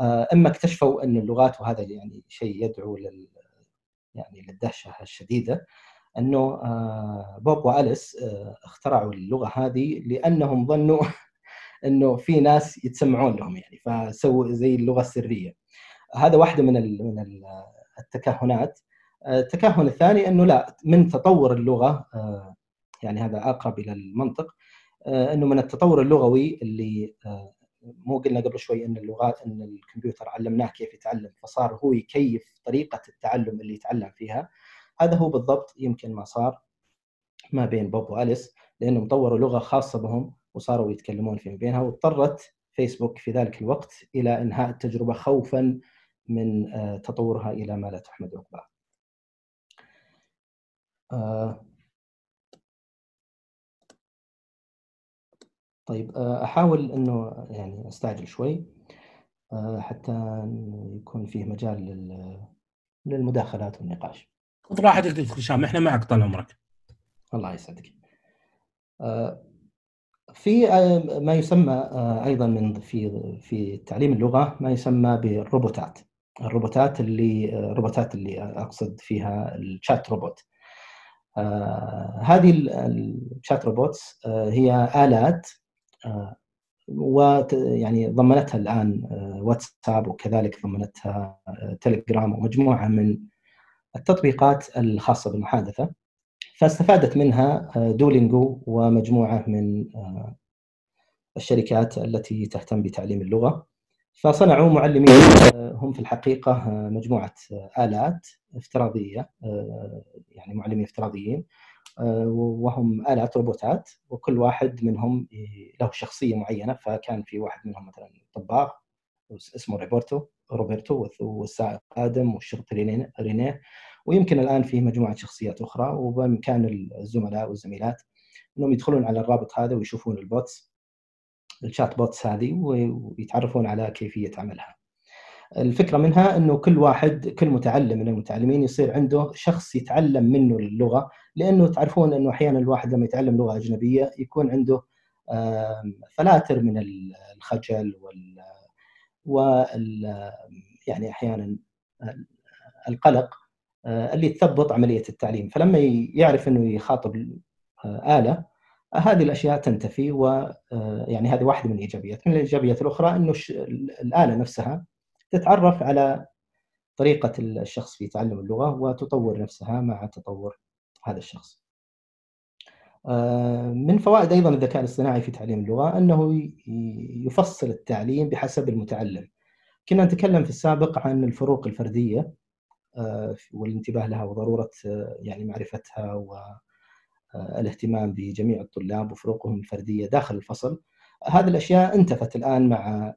آه، إما اكتشفوا أن اللغات وهذا يعني شيء يدعو لل يعني للدهشة الشديدة أنه آه، بوب وأليس آه، اخترعوا اللغة هذه لأنهم ظنوا (laughs) أنه في ناس يتسمعون لهم يعني فسووا زي اللغة السرية. هذا واحدة من من التكهنات. التكهن الثاني أنه لا من تطور اللغة يعني هذا أقرب إلى المنطق إنه من التطور اللغوي اللي مو قلنا قبل شوي إن اللغات إن الكمبيوتر علمناه كيف يتعلم فصار هو يكيف طريقة التعلم اللي يتعلم فيها هذا هو بالضبط يمكن ما صار ما بين بوب وأليس لأنهم طوروا لغة خاصة بهم وصاروا يتكلمون فيما بينها واضطرت فيسبوك في ذلك الوقت إلى إنهاء التجربة خوفا من تطورها إلى ما لا تحمد عقباه. طيب أحاول إنه يعني أستعجل شوي حتى يكون فيه مجال للمداخلات والنقاش. خذ راحتك دكتور هشام إحنا معك طال عمرك. الله يسعدك. في ما يسمى أيضا من في في تعليم اللغة ما يسمى بالروبوتات. الروبوتات اللي الروبوتات اللي أقصد فيها ال chat robot. هذه ال chat robots هي آلات ويعني ضمنتها الآن واتساب وكذلك ضمنتها تليجرام ومجموعة من التطبيقات الخاصة بالمحادثة. فاستفادت منها دولينجو ومجموعة من الشركات التي تهتم بتعليم اللغة. فصنعوا معلمين هم في الحقيقة مجموعة آلات افتراضية يعني معلمين افتراضيين. وهم الات روبوتات وكل واحد منهم له شخصية معينة فكان في واحد منهم مثلا طباخ اسمه روبرتو روبرتو والسائق آدم والشرطي رينيه ويمكن الآن في مجموعة شخصيات أخرى وبإمكان الزملاء والزميلات إنهم يدخلون على الرابط هذا ويشوفون ال bots ال chat bots هذه ويتعرفون على كيفية عملها. الفكرة منها إنه كل واحد كل متعلم من المتعلمين يصير عنده شخص يتعلم منه اللغة لأنه تعرفون إنه أحيانا الواحد لما يتعلم لغة أجنبية يكون عنده فلاتر من الخجل وال يعني أحيانا القلق اللي تثبط عملية التعليم. فلما يعرف إنه يخاطب آلة هذه الأشياء تنتفي ويعني هذه واحدة من الإيجابيات. من الإيجابيات الأخرى إنه الآلة نفسها تتعرف على طريقة الشخص في تعلم اللغة وتطور نفسها مع تطور هذا الشخص. من فوائد أيضا الذكاء الاصطناعي في تعليم اللغة أنه يفصل التعليم بحسب المتعلم. كنا نتكلم في السابق عن الفروق الفردية والانتباه لها وضرورة يعني معرفتها والاهتمام بجميع الطلاب وفروقهم الفردية داخل الفصل. هذه الأشياء انتفت الآن مع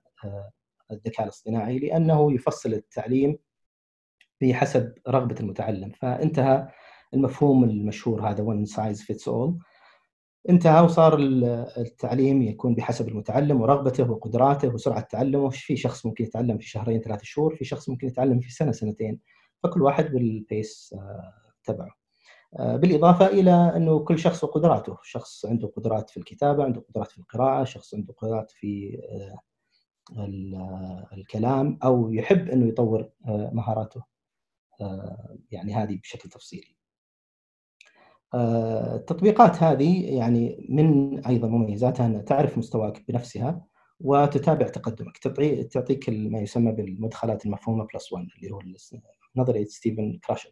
الذكاء الاصطناعي لأنه يفصل التعليم بحسب رغبة المتعلم. فانتهى المفهوم المشهور هذا one size fits all. انتهى وصار التعليم يكون بحسب المتعلم ورغبته وقدراته وسرعة تعلمه. في شخص ممكن يتعلم في شهرين ثلاث شهور في شخص ممكن يتعلم في سنة سنتين. فكل واحد بالبيس تبعه. بالإضافة إلى أنه كل شخص وقدراته. شخص عنده قدرات في الكتابة عنده قدرات في القراءة شخص عنده قدرات في الكلام أو يحب إنه يطور مهاراته يعني هذه بشكل تفصيلي. التطبيقات هذه يعني من أيضا مميزاتها أنها تعرف مستواك بنفسها وتتابع تقدمك تعطيك ما يسمى بالمدخلات المفهومة plus 1 اللي هو نظرية ستيفن كراشر.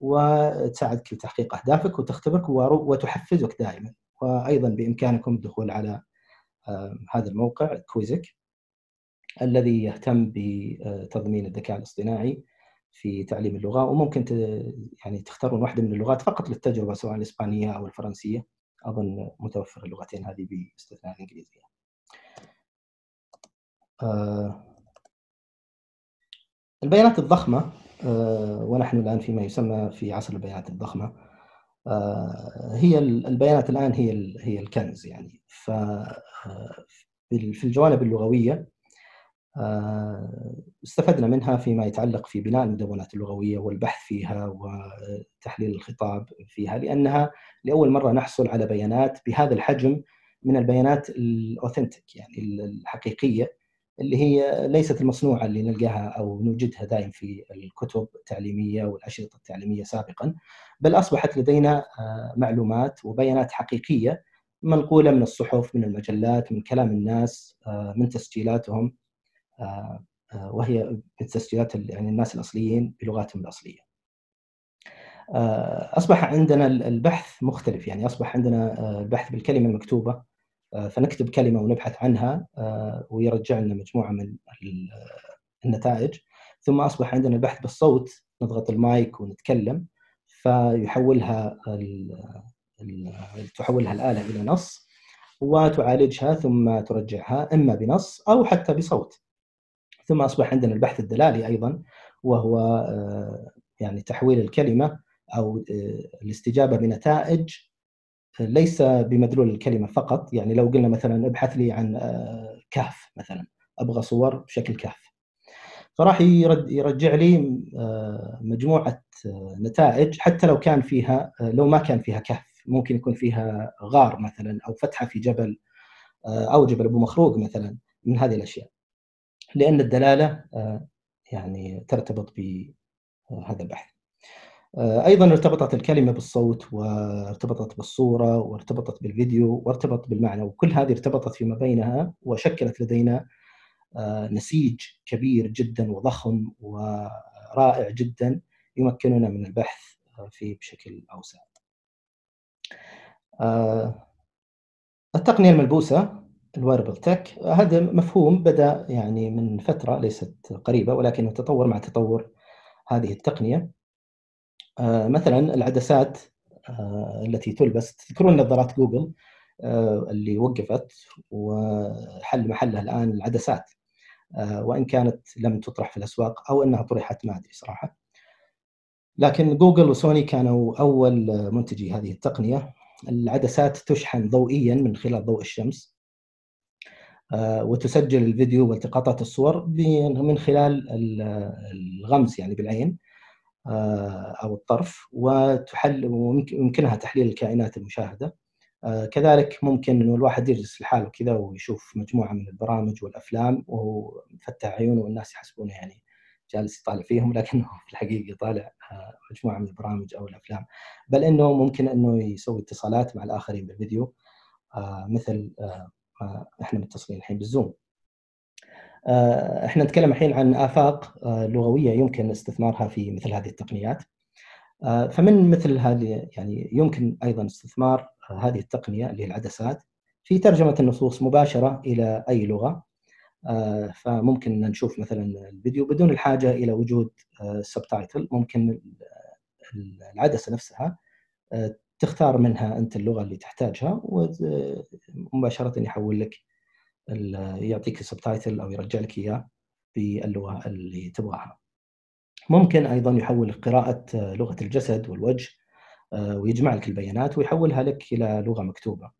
وتساعدك في تحقيق أهدافك وتختبرك وتحفزك دائما. وأيضا بإمكانكم الدخول على هذا الموقع كويزك الذي يهتم بتضمين الذكاء الاصطناعي في تعليم اللغة وممكن يعني تختارون واحدة من اللغات فقط للتجربة سواء الإسبانية أو الفرنسية أظن متوفر اللغتين هذه باستثناء الإنجليزية. البيانات الضخمة ونحن الآن فيما يسمى في عصر البيانات الضخمة هي البيانات الآن هي هي الكنز يعني ف في الجوانب اللغوية استفدنا منها فيما يتعلق في بناء المدونات اللغوية والبحث فيها وتحليل الخطاب فيها لأنها لأول مرة نحصل على بيانات بهذا الحجم من البيانات الأوثنتيك يعني الحقيقية اللي هي ليست المصنوعة اللي نلقاها أو نوجدها دائم في الكتب التعليمية والأشرطة التعليمية سابقا بل أصبحت لدينا معلومات وبيانات حقيقية منقولة من الصحف من المجلات من كلام الناس من تسجيلاتهم. وهي من تسجيلات يعني الناس الأصليين بلغاتهم الأصلية. أصبح عندنا البحث مختلف. يعني أصبح عندنا البحث بالكلمة المكتوبة. فنكتب كلمة ونبحث عنها ويرجع لنا مجموعة من النتائج. ثم أصبح عندنا البحث بالصوت نضغط المايك ونتكلم. فيحولها تحولها الآلة إلى نص وتعالجها ثم ترجعها إما بنص أو حتى بصوت. ثم أصبح عندنا البحث الدلالي أيضا وهو آه، يعني تحويل الكلمة أو آه، الاستجابة بنتائج ليس بمدلول الكلمة فقط. يعني لو قلنا مثلا ابحث لي عن آه، كهف مثلا أبغى صور بشكل كهف. فراح يرجع لي مجموعة نتائج حتى لو كان فيها لو ما كان فيها كهف. ممكن يكون فيها غار مثلا أو فتحة في جبل أو جبل أبو مخروق مثلا من هذه الأشياء. لأن الدلالة يعني ترتبط بهذا البحث أيضا ارتبطت الكلمة بالصوت وارتبطت بالصورة وارتبطت بالفيديو وارتبطت بالمعنى وكل هذه ارتبطت فيما بينها وشكلت لدينا نسيج كبير جدا وضخم ورائع جدا يمكننا من البحث فيه بشكل أوسع. التقنية الملبوسة الويربل تك هذا مفهوم بدأ يعني من فترة ليست قريبة ولكنه تطور مع تطور هذه التقنية. آه، مثلا العدسات آه، التي تلبس. تذكرون نظارات جوجل آه، اللي وقفت وحل محلها الآن العدسات. وإن كانت لم تطرح في الأسواق أو إنها طرحت ما أدري صراحة. لكن جوجل وسوني كانوا أول منتجي هذه التقنية. العدسات تشحن ضوئيا من خلال ضوء الشمس. وتسجل الفيديو والتقاطات الصور من خلال الغمس يعني بالعين آه، أو الطرف وتحل ويمكنها تحليل الكائنات المشاهدة. آه، كذلك ممكن إنه الواحد يجلس لحاله كذا ويشوف مجموعة من البرامج والأفلام وهو مفتح عيونه والناس يحسبونه يعني جالس يطالع فيهم لكنه (laughs) في الحقيقة يطالع مجموعة من البرامج أو الأفلام. بل إنه ممكن إنه يسوي اتصالات مع الآخرين بالفيديو مثل إحنا متصلين الحين بالزوم. آه، إحنا نتكلم الحين عن آفاق آه، لغوية يمكن استثمارها في مثل هذه التقنيات. آه، فمن مثل هذه يعني يمكن أيضا استثمار هذه التقنية اللي هي العدسات. في ترجمة النصوص مباشرة إلى أي لغة. فممكن نشوف مثلا الفيديو بدون الحاجة إلى وجود subtitle ممكن العدسة نفسها. تختار منها أنت اللغة اللي تحتاجها ومباشره يحول لك يعطيك ال subtitle أو يرجع لك إياه باللغة اللي تبغاها. ممكن أيضا يحول قراءة لغة الجسد والوجه ويجمع لك البيانات ويحولها لك إلى لغة مكتوبة.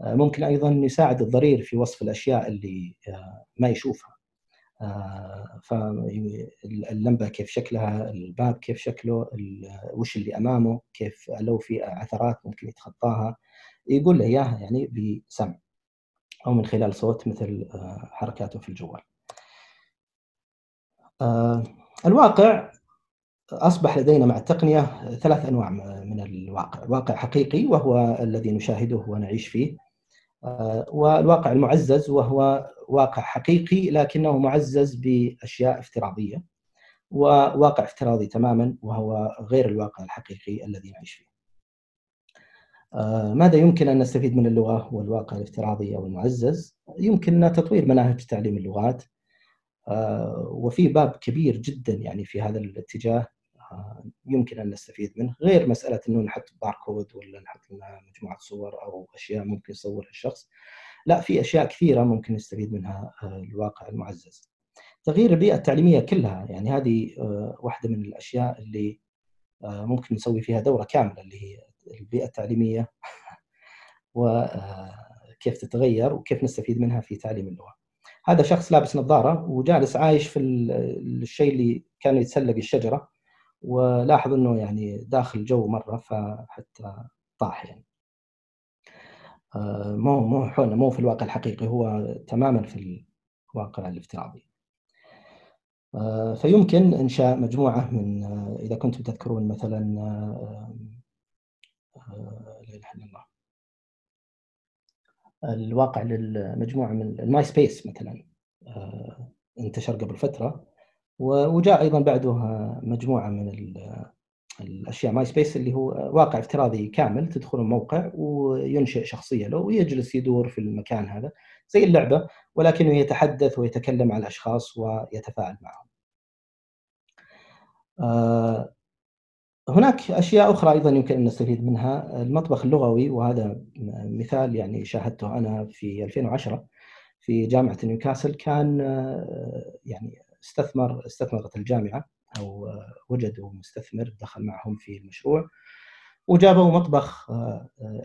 ممكن أيضا يساعد الضرير في وصف الأشياء اللي ما يشوفها. آه، فاللمبه كيف شكلها الباب كيف شكله وش اللي أمامه كيف لو في عثرات ممكن يتخطاها. يقول له إياها يعني بسمع أو من خلال صوت مثل آه، حركاته في الجوال. آه، الواقع أصبح لدينا مع التقنية ثلاث أنواع من الواقع. واقع حقيقي وهو الذي نشاهده ونعيش فيه. والواقع المعزز وهو واقع حقيقي لكنه معزز بأشياء افتراضية وواقع افتراضي تماما وهو غير الواقع الحقيقي الذي نعيش فيه. ماذا يمكن أن نستفيد من اللغة والواقع الافتراضي أو المعزز؟ يمكن تطوير مناهج تعليم اللغات وفي باب كبير جدا يعني في هذا الاتجاه يمكن أن نستفيد منه غير مسألة إنه نحط باركود ولا نحط لنا مجموعة صور أو أشياء ممكن يصورها الشخص لا في أشياء كثيرة ممكن نستفيد منها آه، الواقع المعزز تغيير البيئة التعليمية كلها يعني هذه آه، واحدة من الأشياء اللي آه، ممكن نسوي فيها دورة كاملة اللي هي البيئة التعليمية (laughs) وكيف تتغير وكيف نستفيد منها في تعليم اللغة. هذا شخص لابس نظارة وجالس عايش في الشيء اللي كان يتسلق الشجرة ولاحظ إنه يعني داخل الجو مرة فحتى طاح يعني. آه، مو مو مو في الواقع الحقيقي هو تماما في الواقع الافتراضي. آه، فيمكن إنشاء مجموعة من آه، إذا كنتم تذكرون مثلا لا إله إلا الله. الواقع للمجموعة من الماي سبيس مثلا انتشر قبل فترة. وجاء أيضا بعده مجموعة من الأشياء ماي سبيس اللي هو واقع افتراضي كامل تدخل الموقع وينشئ شخصية له ويجلس يدور في المكان هذا زي اللعبة ولكنه يتحدث ويتكلم مع الأشخاص ويتفاعل معهم. آه، هناك أشياء أخرى أيضا يمكن أن نستفيد منها المطبخ اللغوي وهذا مثال يعني شاهدته أنا في 2010 في جامعة نيوكاسل كان آه، يعني استثمر استثمرت الجامعة أو آه، وجدوا مستثمر دخل معهم في المشروع وجابوا مطبخ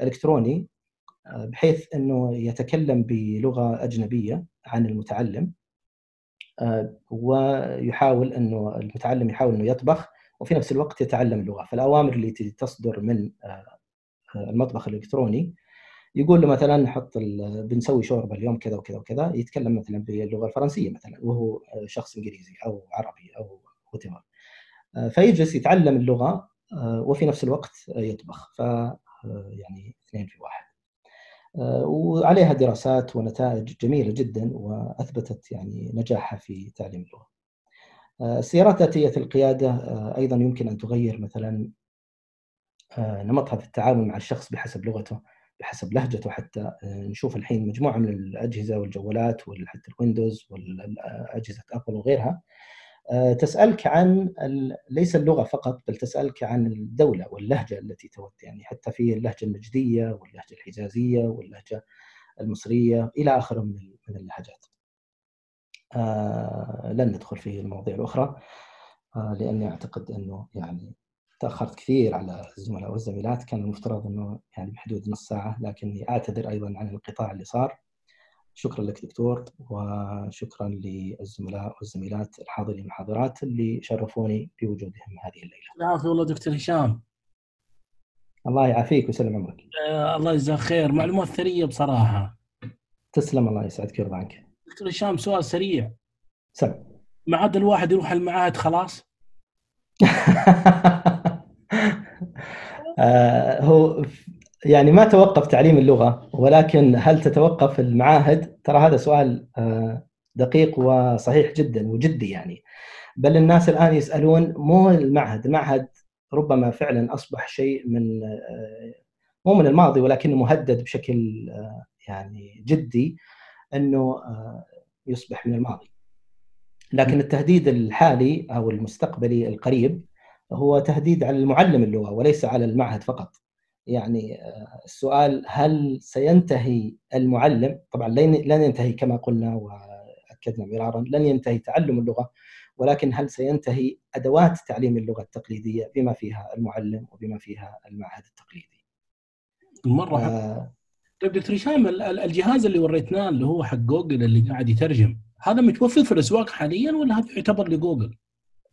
إلكتروني بحيث إنه يتكلم بلغة أجنبية عن المتعلم ويحاول إنه المتعلم يحاول إنه يطبخ وفي نفس الوقت يتعلم اللغة فالأوامر اللي تصدر من آه، المطبخ الإلكتروني يقول له مثلا نحط بنسوي شوربة اليوم كذا وكذا وكذا يتكلم مثلا باللغة الفرنسية مثلا وهو آه، شخص إنجليزي أو عربي أو وات آه، فيجلس يتعلم اللغة وفي نفس الوقت يطبخ. ف يعني اثنين في واحد. وعليها دراسات ونتائج جميلة جدا وأثبتت يعني نجاحها في تعليم اللغة. السيارات ذاتيه القيادة آه، أيضا يمكن أن تغير مثلا آه، نمطها في التعامل مع الشخص بحسب لغته. بحسب لهجته حتى آه، نشوف الحين مجموعة من الأجهزة والجوالات وحتى الويندوز والأجهزة أبل وغيرها تسألك عن ليس اللغة فقط بل تسألك عن الدولة واللهجة التي تود يعني حتى في اللهجة النجدية واللهجة الحجازية واللهجة المصرية إلى اخره من اللهجات. آه لن ندخل في المواضيع الأخرى آه لأني أعتقد أنه يعني تأخرت كثير على الزملاء والزميلات كان المفترض إنه يعني بحدود نص ساعة لكني أعتذر أيضا عن الانقطاع اللي صار شكرا لك دكتور وشكرا للزملاء والزميلات الحاضرين والحاضرات اللي شرفوني بوجودهم هذه الليلة. العافيه والله دكتور هشام. الله يعافيك ويسلم عمرك. آه الله يجزاك خير، معلومات ثرية بصراحة. تسلم الله يسعدك ويرضى عنك. دكتور هشام سؤال سريع سم ما عاد الواحد يروح المعاهد خلاص (laughs) هو يعني ما توقف تعليم اللغة ولكن هل تتوقف المعاهد؟ ترى هذا سؤال آه دقيق وصحيح جدا وجدي يعني بل الناس الآن يسألون مو المعهد، المعهد ربما فعلا أصبح شيء من آه مو من الماضي ولكنه مهدد بشكل آه، يعني جدي إنه آه، يصبح من الماضي. لكن التهديد الحالي أو المستقبلي القريب هو تهديد على المعلم اللغة وليس على المعهد فقط. يعني آه، السؤال هل سينتهي المعلم طبعا لن ينتهي كما قلنا وأكدنا مرارا لن ينتهي تعلم اللغة ولكن هل سينتهي أدوات تعليم اللغة التقليدية بما فيها المعلم وبما فيها المعهد التقليدي. مرة آه طيب دكتور هشام الجهاز اللي وريتناه اللي هو حق جوجل اللي قاعد يترجم هذا متوفر في الأسواق حاليا ولا هذا يعتبر لجوجل؟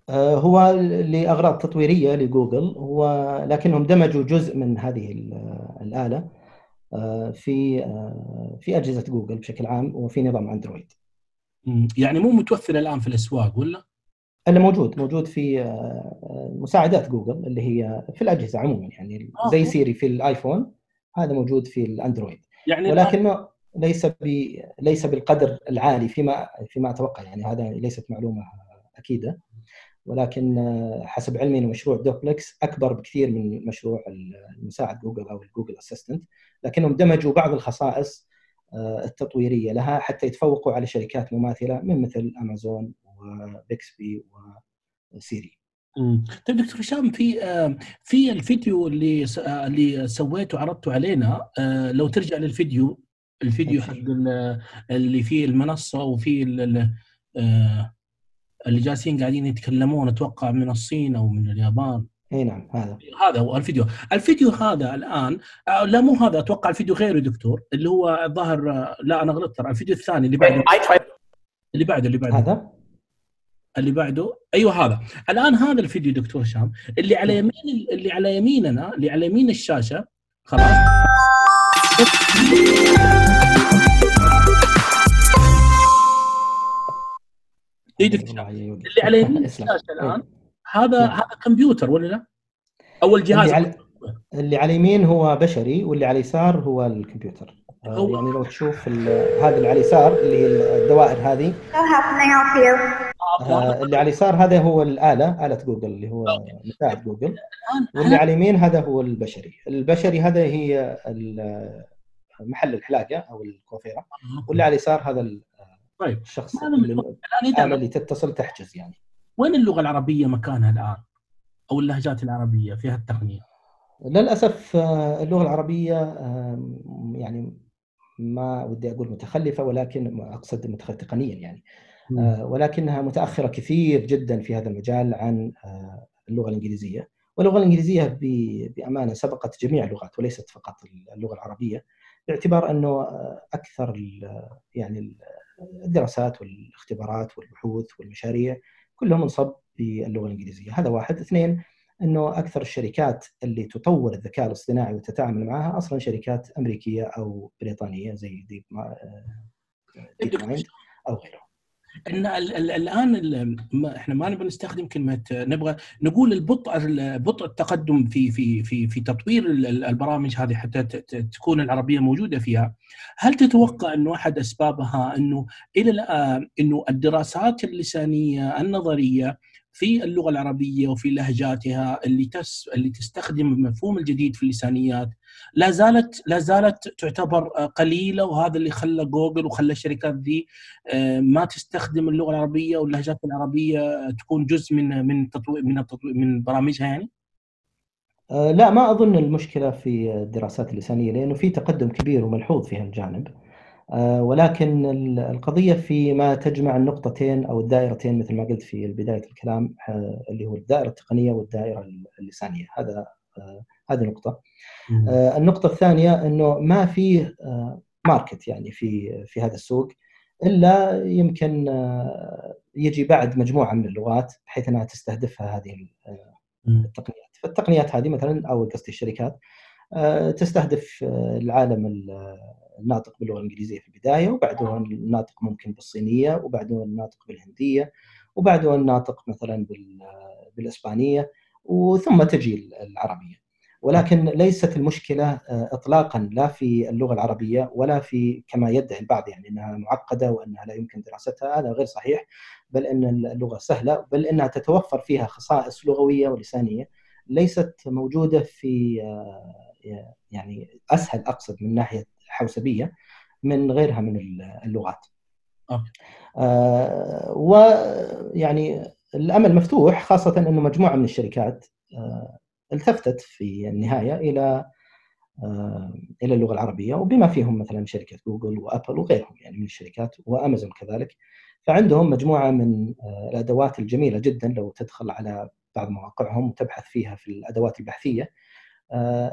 آه، هو لأغراض تطويرية لجوجل هو لكنهم دمجوا جزء من هذه الآلة آه، في آه، في أجهزة جوجل بشكل عام وفي نظام أندرويد. يعني مو متوفر الآن في الأسواق ولا؟ إلا موجود موجود في مساعدات جوجل اللي هي في الأجهزة عموما يعني زي سيري في الآيفون هذا موجود في الأندرويد يعني ولكنه ليس ب ليس بالقدر العالي فيما فيما أتوقع يعني هذا ليست معلومة أكيدة ولكن حسب علمي مشروع دوبلكس أكبر بكثير من مشروع المساعد جوجل أو ال Google Assistant لكنهم دمجوا بعض الخصائص آه، التطويرية لها حتى يتفوقوا على شركات مماثلة من مثل امازون و Bixby وسيري. طيب دكتور هشام في في الفيديو اللي اللي سويته عرضته علينا آه، لو ترجع للفيديو الفيديو حق اللي فيه المنصة وفيه آه، اللي جالسين قاعدين يتكلمون أتوقع من الصين أو من اليابان. إي نعم هذا. هذا هو الفيديو. الفيديو هذا الآن آه، لا مو هذا أتوقع الفيديو غيره دكتور اللي هو ظهر لا أنا غلطت ترى. الفيديو الثاني اللي بعده. اللي بعده اللي بعده. هذا؟ اللي بعده. أيوه هذا. الآن هذا الفيديو دكتور هشام اللي على يمين اللي على يميننا اللي على يمين الشاشة خلاص. دكتور اللي على يمين (laughs) الشاشة الآن هذا هذا كمبيوتر ولا لا؟ اول جهاز اللي على, اللي على اليمين هو بشري واللي على اليسار هو الكمبيوتر. هو يعني لو تشوف هذا اللي على اليسار اللي هي الدوائر هذه. آه اللي على اليسار هذا هو الآلة آلة جوجل اللي هو مساعد جوجل. واللي على اليمين هذا هو البشري. البشري هذا هي محل الحلاقه أو الكوفيره واللي على اليسار هذا طيب الشخص اللي الاله اللي تتصل تحجز يعني وين اللغة العربية مكانها الآن؟ أو اللهجات العربية في هالتقنية؟ للأسف آه، اللغة العربية يعني ما ودي أقول متخلفة ولكن أقصد تقنيا يعني آه، ولكنها متأخرة كثير جدا في هذا المجال عن آه، اللغة الإنجليزية واللغة الإنجليزية بأمانة سبقت جميع اللغات وليست فقط اللغة العربية باعتبار أنه أكثر يعني الدراسات والاختبارات والبحوث والمشاريع كلهم منصب باللغة الإنجليزية. هذا واحد. اثنين إنه أكثر الشركات اللي تطور الذكاء الاصطناعي وتتعامل معها أصلا شركات أمريكية أو بريطانية زي ديب DeepMind أو غيره إن الآن إحنا ما نبغى نستخدم كلمة نبغى نقول البطء بطء التقدم في في في في تطوير البرامج هذه حتى تكون العربية موجودة فيها. هل تتوقع انه احد أسبابها إنه إلى الآن إنه الدراسات اللسانية النظرية في اللغة العربية وفي لهجاتها اللي تس اللي تستخدم المفهوم الجديد في اللسانيات لا زالت لا زالت تعتبر قليلة وهذا اللي خلى جوجل وخلى الشركات ذي آه، ما تستخدم اللغة العربية واللهجات العربية تكون جزء من من تطوير من التطوير من برامجها يعني؟ آه، لا ما أظن المشكلة في الدراسات اللسانية لأنه في تقدم كبير وملحوظ في هالجانب. آه، ولكن القضية في ما تجمع النقطتين أو الدائرتين مثل ما قلت في بداية الكلام آه، اللي هو الدائرة التقنية والدائرة اللسانية. هذا آه، هذه نقطة. النقطة الثانية أنه ما في ماركت يعني في في هذا السوق إلا يمكن يجي بعد مجموعة من اللغات بحيث أنها تستهدفها هذه التقنيات. فالتقنيات هذه مثلا أو قصدي الشركات تستهدف العالم الناطق باللغة الانجليزيه في البداية وبعده الناطق ممكن بالصينية وبعده الناطق بالهندية وبعده الناطق مثلا بالإسبانية وثم تجي العربية. ولكن ليست المشكلة آه، اطلاقا لا في اللغة العربية ولا في كما يدعي البعض يعني إنها معقدة وإنها لا يمكن دراستها هذا غير صحيح بل إن اللغة سهلة بل إنها تتوفر فيها خصائص لغوية ولسانية ليست موجودة في آه، يعني أسهل أقصد من ناحية حوسبية من غيرها من اللغات. آه. ويعني الأمل مفتوح خاصة إنه مجموعة من الشركات آه التفتت في النهاية إلى آه إلى اللغة العربية. وبما فيهم مثلا شركة جوجل وأبل وغيرهم يعني من الشركات وأمازون كذلك فعندهم مجموعة من آه الأدوات الجميلة جدا لو تدخل على بعض مواقعهم وتبحث فيها في الأدوات البحثية. آه،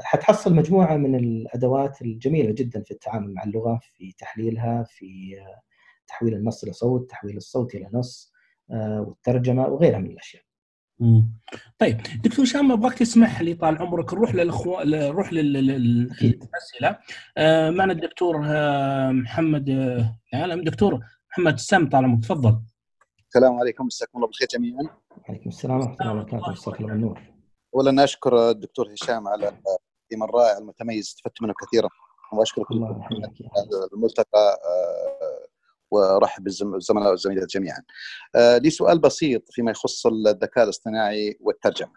حتحصل مجموعة من الأدوات الجميلة جدا في التعامل مع اللغة في تحليلها في آه، تحويل النص إلى صوت تحويل الصوت إلى نص آه، والترجمة وغيرها من الأشياء. طيب دكتور هشام أبغاك تسمح لي طال عمرك نروح للاخوه نروح للأسئلة. معنا الدكتور محمد العالم دكتور محمد سام طال عمرك تفضل. السلام عليكم مساكم الله بالخير جميعا. وعليكم السلام ورحمة الله وبركاته. مساك الله. بالنور. اولا أشكر الدكتور هشام على التقديم الرائع المتميز استفدت منه كثيرا. واشكر الملتقى آه، وأرحب بالزملاء والزميلات جميعا. آه، لي سؤال بسيط فيما يخص الذكاء الاصطناعي والترجمة.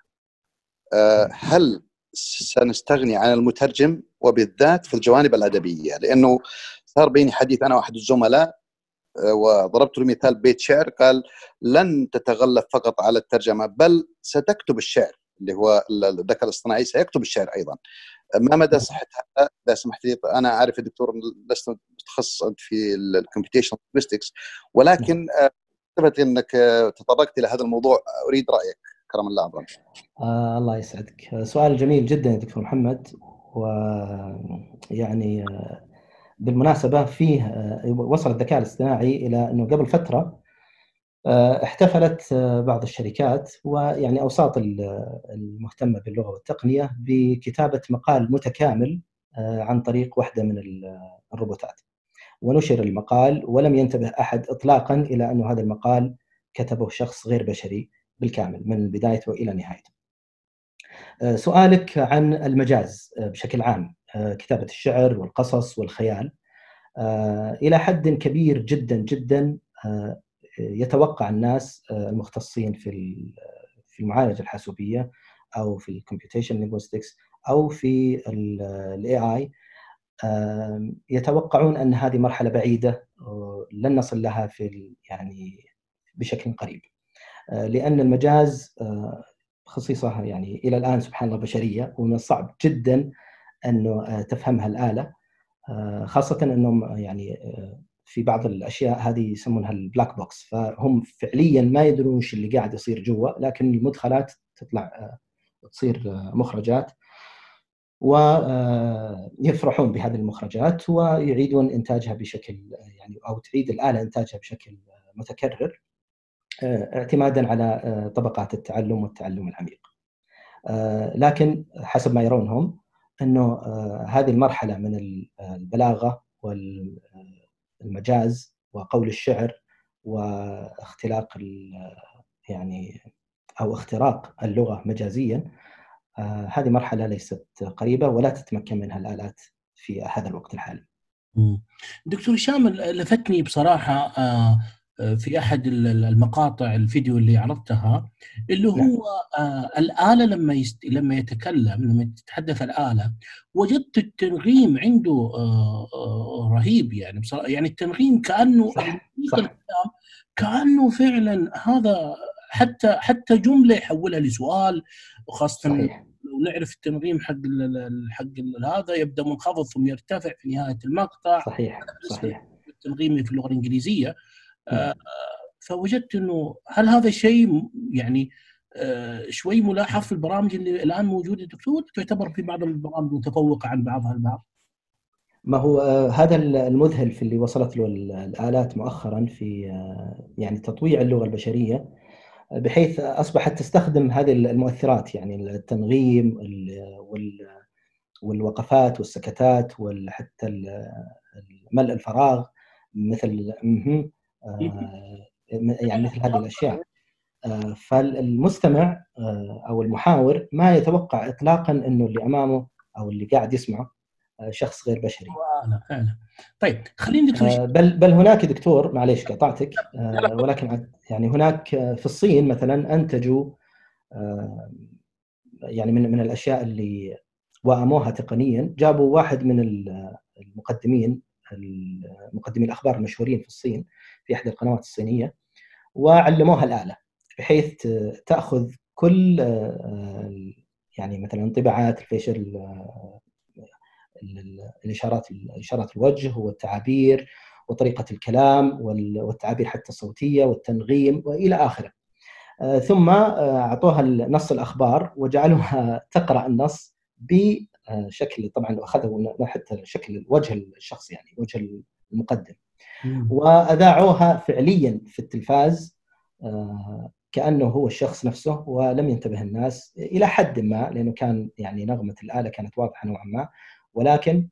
آه، هل سنستغني عن المترجم؟ وبالذات في الجوانب الأدبية لأنه صار بيني حديث أنا وأحد الزملاء وضربت له مثال بيت شعر قال لن تتغلب فقط على الترجمة بل ستكتب الشعر. اللي هو الذكاء الاصطناعي سيكتب الشعر أيضا. ما مدى صحه هذا إذا سمحت لي أنا عارف يا دكتور لست متخصص أنت في ال computational linguistics ولكن ثبت انك تطرقت إلى هذا الموضوع. أريد رأيك كرم الله عظيم آه الله يسعدك. سؤال جميل جدا يا دكتور محمد. ويعني آه، بالمناسبة فيه آه، وصل الذكاء الاصطناعي إلى إنه قبل فترة آه، احتفلت آه، بعض الشركات ويعني أوساط المهتمة باللغة والتقنية بكتابة مقال متكامل آه، عن طريق واحدة من الروبوتات. ونشر المقال ولم ينتبه أحد اطلاقا إلى انه هذا المقال كتبه شخص غير بشري بالكامل من بدايته إلى نهايته. سؤالك عن المجاز بشكل عام كتابة الشعر والقصص والخيال إلى حد كبير جدا جدا يتوقع الناس المختصين في في المعالجة الحاسوبية أو في ال computational linguistics أو في ال AI يتوقعون أن هذه مرحلة بعيدة لن نصل لها في يعني بشكل قريب. لأن المجاز خصيصة يعني إلى الآن سبحان الله بشرية ومن الصعب جدا أنه تفهمها الآلة خاصة أنهم يعني في بعض الأشياء هذه يسمونها ال black box فهم فعليا ما يدرون وش اللي قاعد يصير جوا لكن المدخلات تطلع تصير مخرجات ويفرحون بهذه المخرجات ويعيدون إنتاجها بشكل يعني أو تعيد الآلة إنتاجها بشكل متكرر اعتمادا على طبقات التعلم والتعلم العميق. لكن حسب ما يرون هم انه هذه المرحلة من البلاغة والمجاز وقول الشعر واختلاق يعني أو اختراق اللغة مجازيا آه هذه مرحلة ليست قريبة ولا تتمكن منها الآلات في هذا الوقت الحالي. دكتور هشام لفتني بصراحة آه في أحد المقاطع الفيديو اللي عرضتها اللي هو نعم. آه الآلة لما يست... لما يتكلم لما تتحدث الآلة وجدت التنغيم عنده آه آه رهيب يعني بصراحه يعني التنغيم كأنه صح. صح. كأنه فعلا هذا حتى حتى جملة يحولها لسؤال وخاصة صحيح. لو نعرف التنغيم حق ال حق ال هذا يبدأ منخفض ثم يرتفع في نهاية المقطع صحيح صحيح التنغيم في اللغة الإنجليزية آه فوجدت إنه هل هذا شيء يعني آه شوي ملاحظ في البرامج اللي الآن موجودة؟ دكتور تعتبر في بعض البرامج متفوقة عن بعضها البعض؟ ما هو هذا المذهل في اللي وصلت له الآلات مؤخرا في يعني تطويع اللغة البشرية بحيث أصبحت تستخدم هذه المؤثرات يعني التنغيم والوقفات والسكتات وحتى ملء الفراغ مثل يعني مثل هذه الأشياء. فالمستمع أو المحاور ما يتوقع اطلاقا إنه اللي أمامه أو اللي قاعد يسمعه شخص غير بشري. فعلا فعلا طيب خلينا دكتور بل بل هناك دكتور معليش قطعتك ولكن يعني هناك في الصين مثلا أنتجوا يعني من من الأشياء اللي واموها تقنيا جابوا واحد من المقدمين مقدمي الأخبار المشهورين في الصين في احدى القنوات الصينية وعلموها الآلة بحيث تأخذ كل يعني مثلا انطباعات الفيشل الإشارات إشارات الوجه والتعابير وطريقة الكلام والتعابير حتى الصوتية والتنغيم وإلى آخره. ثم أعطوها نص الأخبار وجعلوها (laughs) تقرأ النص بشكل طبعا أخذوا حتى شكل وجه الشخص يعني وجه المقدم. وأذاعوها فعليا في التلفاز كأنه هو الشخص نفسه ولم ينتبه الناس إلى حد ما لأنه كان يعني نغمة الآلة كانت واضحة نوعا ما. ولكن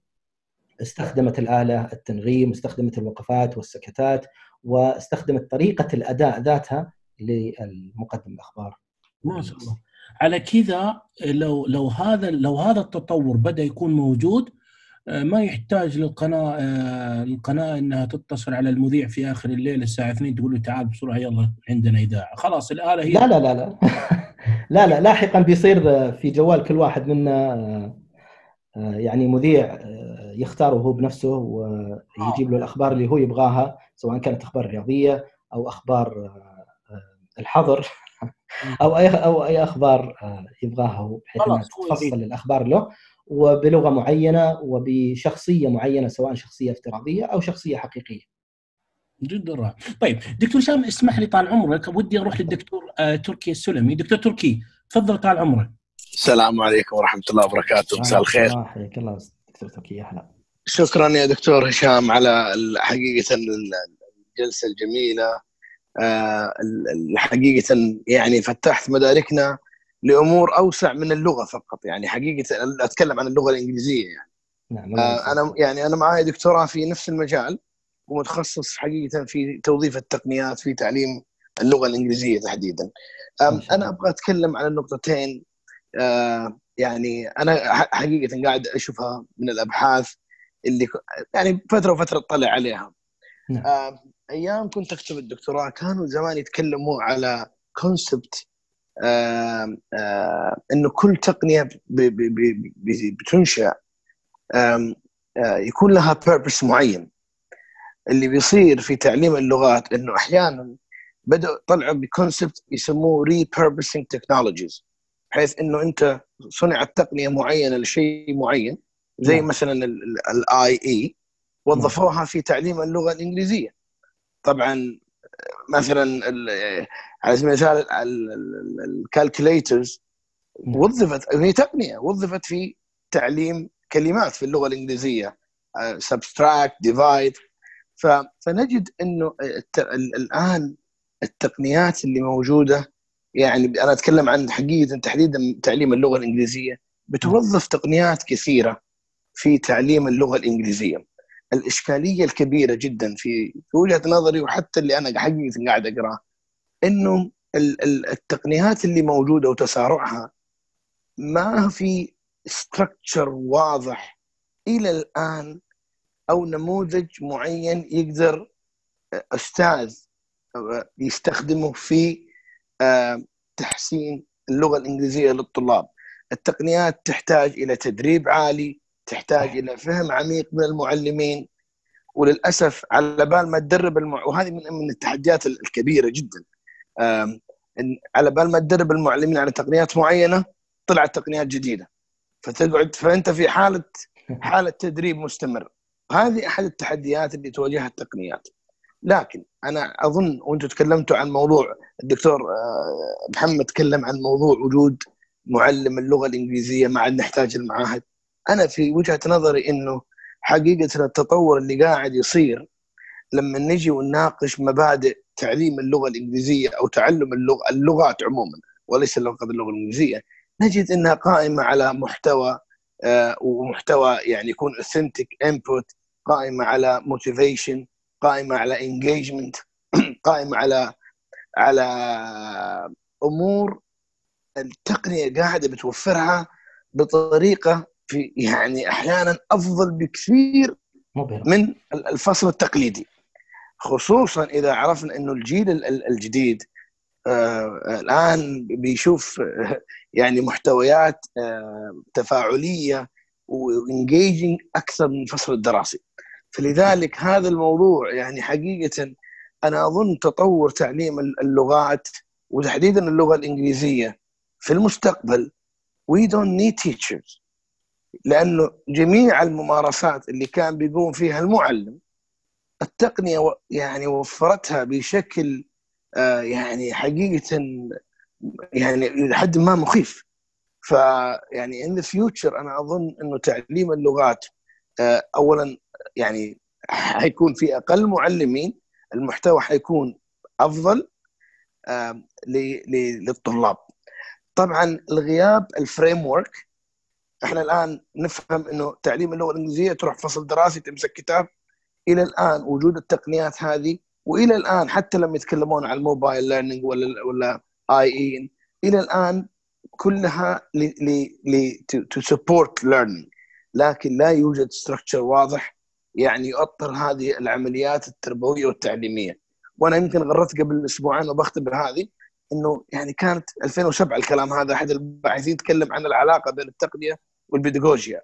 استخدمت الآلة التنغيم استخدمت الوقفات والسكتات واستخدمت طريقة الأداء ذاتها للمقدم الأخبار. ما شاء الله. على كذا لو لو هذا لو هذا التطور بدأ يكون موجود ما يحتاج للقناة القناة إنها تتصل على المذيع في آخر الليل الساعة 2 تقول له تعال بسرعة يلا عندنا إذاعة. خلاص الآلة هي لا لا لا لا. (laughs) لا لا لاحقا بيصير في جوال كل واحد منا يعني مذيع يختاره هو بنفسه ويجيب له الأخبار اللي هو يبغاها سواء كانت أخبار رياضية أو أخبار الحظر أو أي أو أي أخبار يبغاها هو بحيث إنها تفصل الأخبار له. وبلغة معينة وبشخصية معينة سواء شخصية افتراضية أو شخصية حقيقية. جدا رائع. طيب دكتور هشام اسمح لي طال عمرك ودي أروح للدكتور تركي السلمي، دكتور تركي تفضل طال عمرك. السلام عليكم ورحمة الله وبركاته مساء الخير حياك الله دكتور تركي أهلا شكرا يا دكتور هشام على حقيقة الجلسة الجميلة حقيقة يعني فتحت مداركنا لأمور أوسع من اللغة فقط يعني حقيقة أتكلم عن اللغة الإنجليزية يعني. نعم أنا يعني أنا معي دكتوراه في نفس المجال ومتخصص حقيقة في توظيف التقنيات في تعليم اللغة الإنجليزية تحديدا. أنا أبغى أتكلم عن النقطتين آه يعني أنا حقيقة قاعد أشوفها من الأبحاث اللي يعني فترة وفترة اطلع عليها. نعم. آه أيام كنت أكتب الدكتوراه كانوا زمان يتكلموا على كونسبت آه آه إنه كل تقنية بتنشأ يكون لها بيربس معين اللي بيصير في تعليم اللغات إنه أحيانا بدأوا طلعوا ب concept يسموه repurposing technologies بحيث إنه أنت صنعت تقنية معينة لشيء معين زي نعم. مثلا ال AI وظفوها في تعليم اللغة الإنجليزية طبعا مثلا على سبيل المثال ال calculators وظفت هي تقنيه وظفت في تعليم كلمات في اللغة الإنجليزية subtract divide فنجد إنه الآن التقنيات اللي موجودة يعني أنا أتكلم عن حقيقة تحديدا تعليم اللغة الإنجليزية بتوظف تقنيات كثيرة في تعليم اللغة الإنجليزية. الإشكالية الكبيرة جدا في وجهة نظري وحتى اللي أنا حقيقه قاعد أقرأه إنه التقنيات اللي موجودة وتسارعها ما في ستراكشر واضح إلى الآن أو نموذج معين يقدر أستاذ يستخدمه في تحسين اللغة الإنجليزية للطلاب. التقنيات تحتاج إلى تدريب عالي تحتاج إلى فهم عميق من المعلمين وللأسف على بال ما تدرب المع... وهذه من من التحديات الكبيرة جدا. إن على بال ما تدرب المعلمين على تقنيات معينة طلعت تقنيات جديدة. فتقعد فأنت في حالة (laughs) حالة تدريب مستمر. هذه أحد التحديات اللي تواجهها التقنيات. لكن أنا أظن وأنتم تكلمتوا عن موضوع الدكتور آه، محمد تكلم عن موضوع وجود معلم اللغة الإنجليزية مع ان نحتاج المعاهد. أنا في وجهة نظري إنه حقيقة التطور اللي قاعد يصير لما نجي ونناقش مبادئ تعليم اللغة الإنجليزية أو تعلم اللغة اللغات عموما وليس فقط اللغة الإنجليزية نجد إنها قائمة على محتوى آه، ومحتوى يعني يكون authentic input قائمة على motivation قائمة على engagement (clears throat) قائمة على على أمور التقنية قاعدة بتوفرها بطريقة في يعني أحيانا أفضل بكثير من الفصل التقليدي. خصوصا إذا عرفنا إنه الجيل الجديد آه الآن بيشوف يعني محتويات آه تفاعلية وانجيجنج أكثر من الفصل الدراسي فلذلك هذا الموضوع يعني حقيقة أنا أظن تطور تعليم اللغات وتحديدا اللغة الإنجليزية في المستقبل. We don't need teachers. لأنه جميع الممارسات اللي كان بيقوم فيها المعلم التقنية يعني وفرتها بشكل آه، يعني حقيقة يعني لحد ما مخيف. فيعني ان ذا فيوتشر أنا أظن إنه تعليم اللغات آه، اولا يعني حيكون في أقل معلمين المحتوى حيكون أفضل للطلاب. طبعا الغياب ال framework إحنا الآن نفهم إنه تعليم اللغة الإنجليزية تروح فصل دراسي تمسك كتاب. إلى الآن وجود التقنيات هذه وإلى الآن حتى لما يتكلمون عن ال mobile learning ولا ولا AI إلى الآن كلها to support learning لكن لا يوجد structure واضح يعني يؤطر هذه العمليات التربوية والتعليمية. وأنا يمكن غردت قبل أسبوعين وبختبر هذه إنه يعني كانت 2007 الكلام هذا أحد الباحثين يتكلم عن العلاقة بين التقنية والبيداغوجيا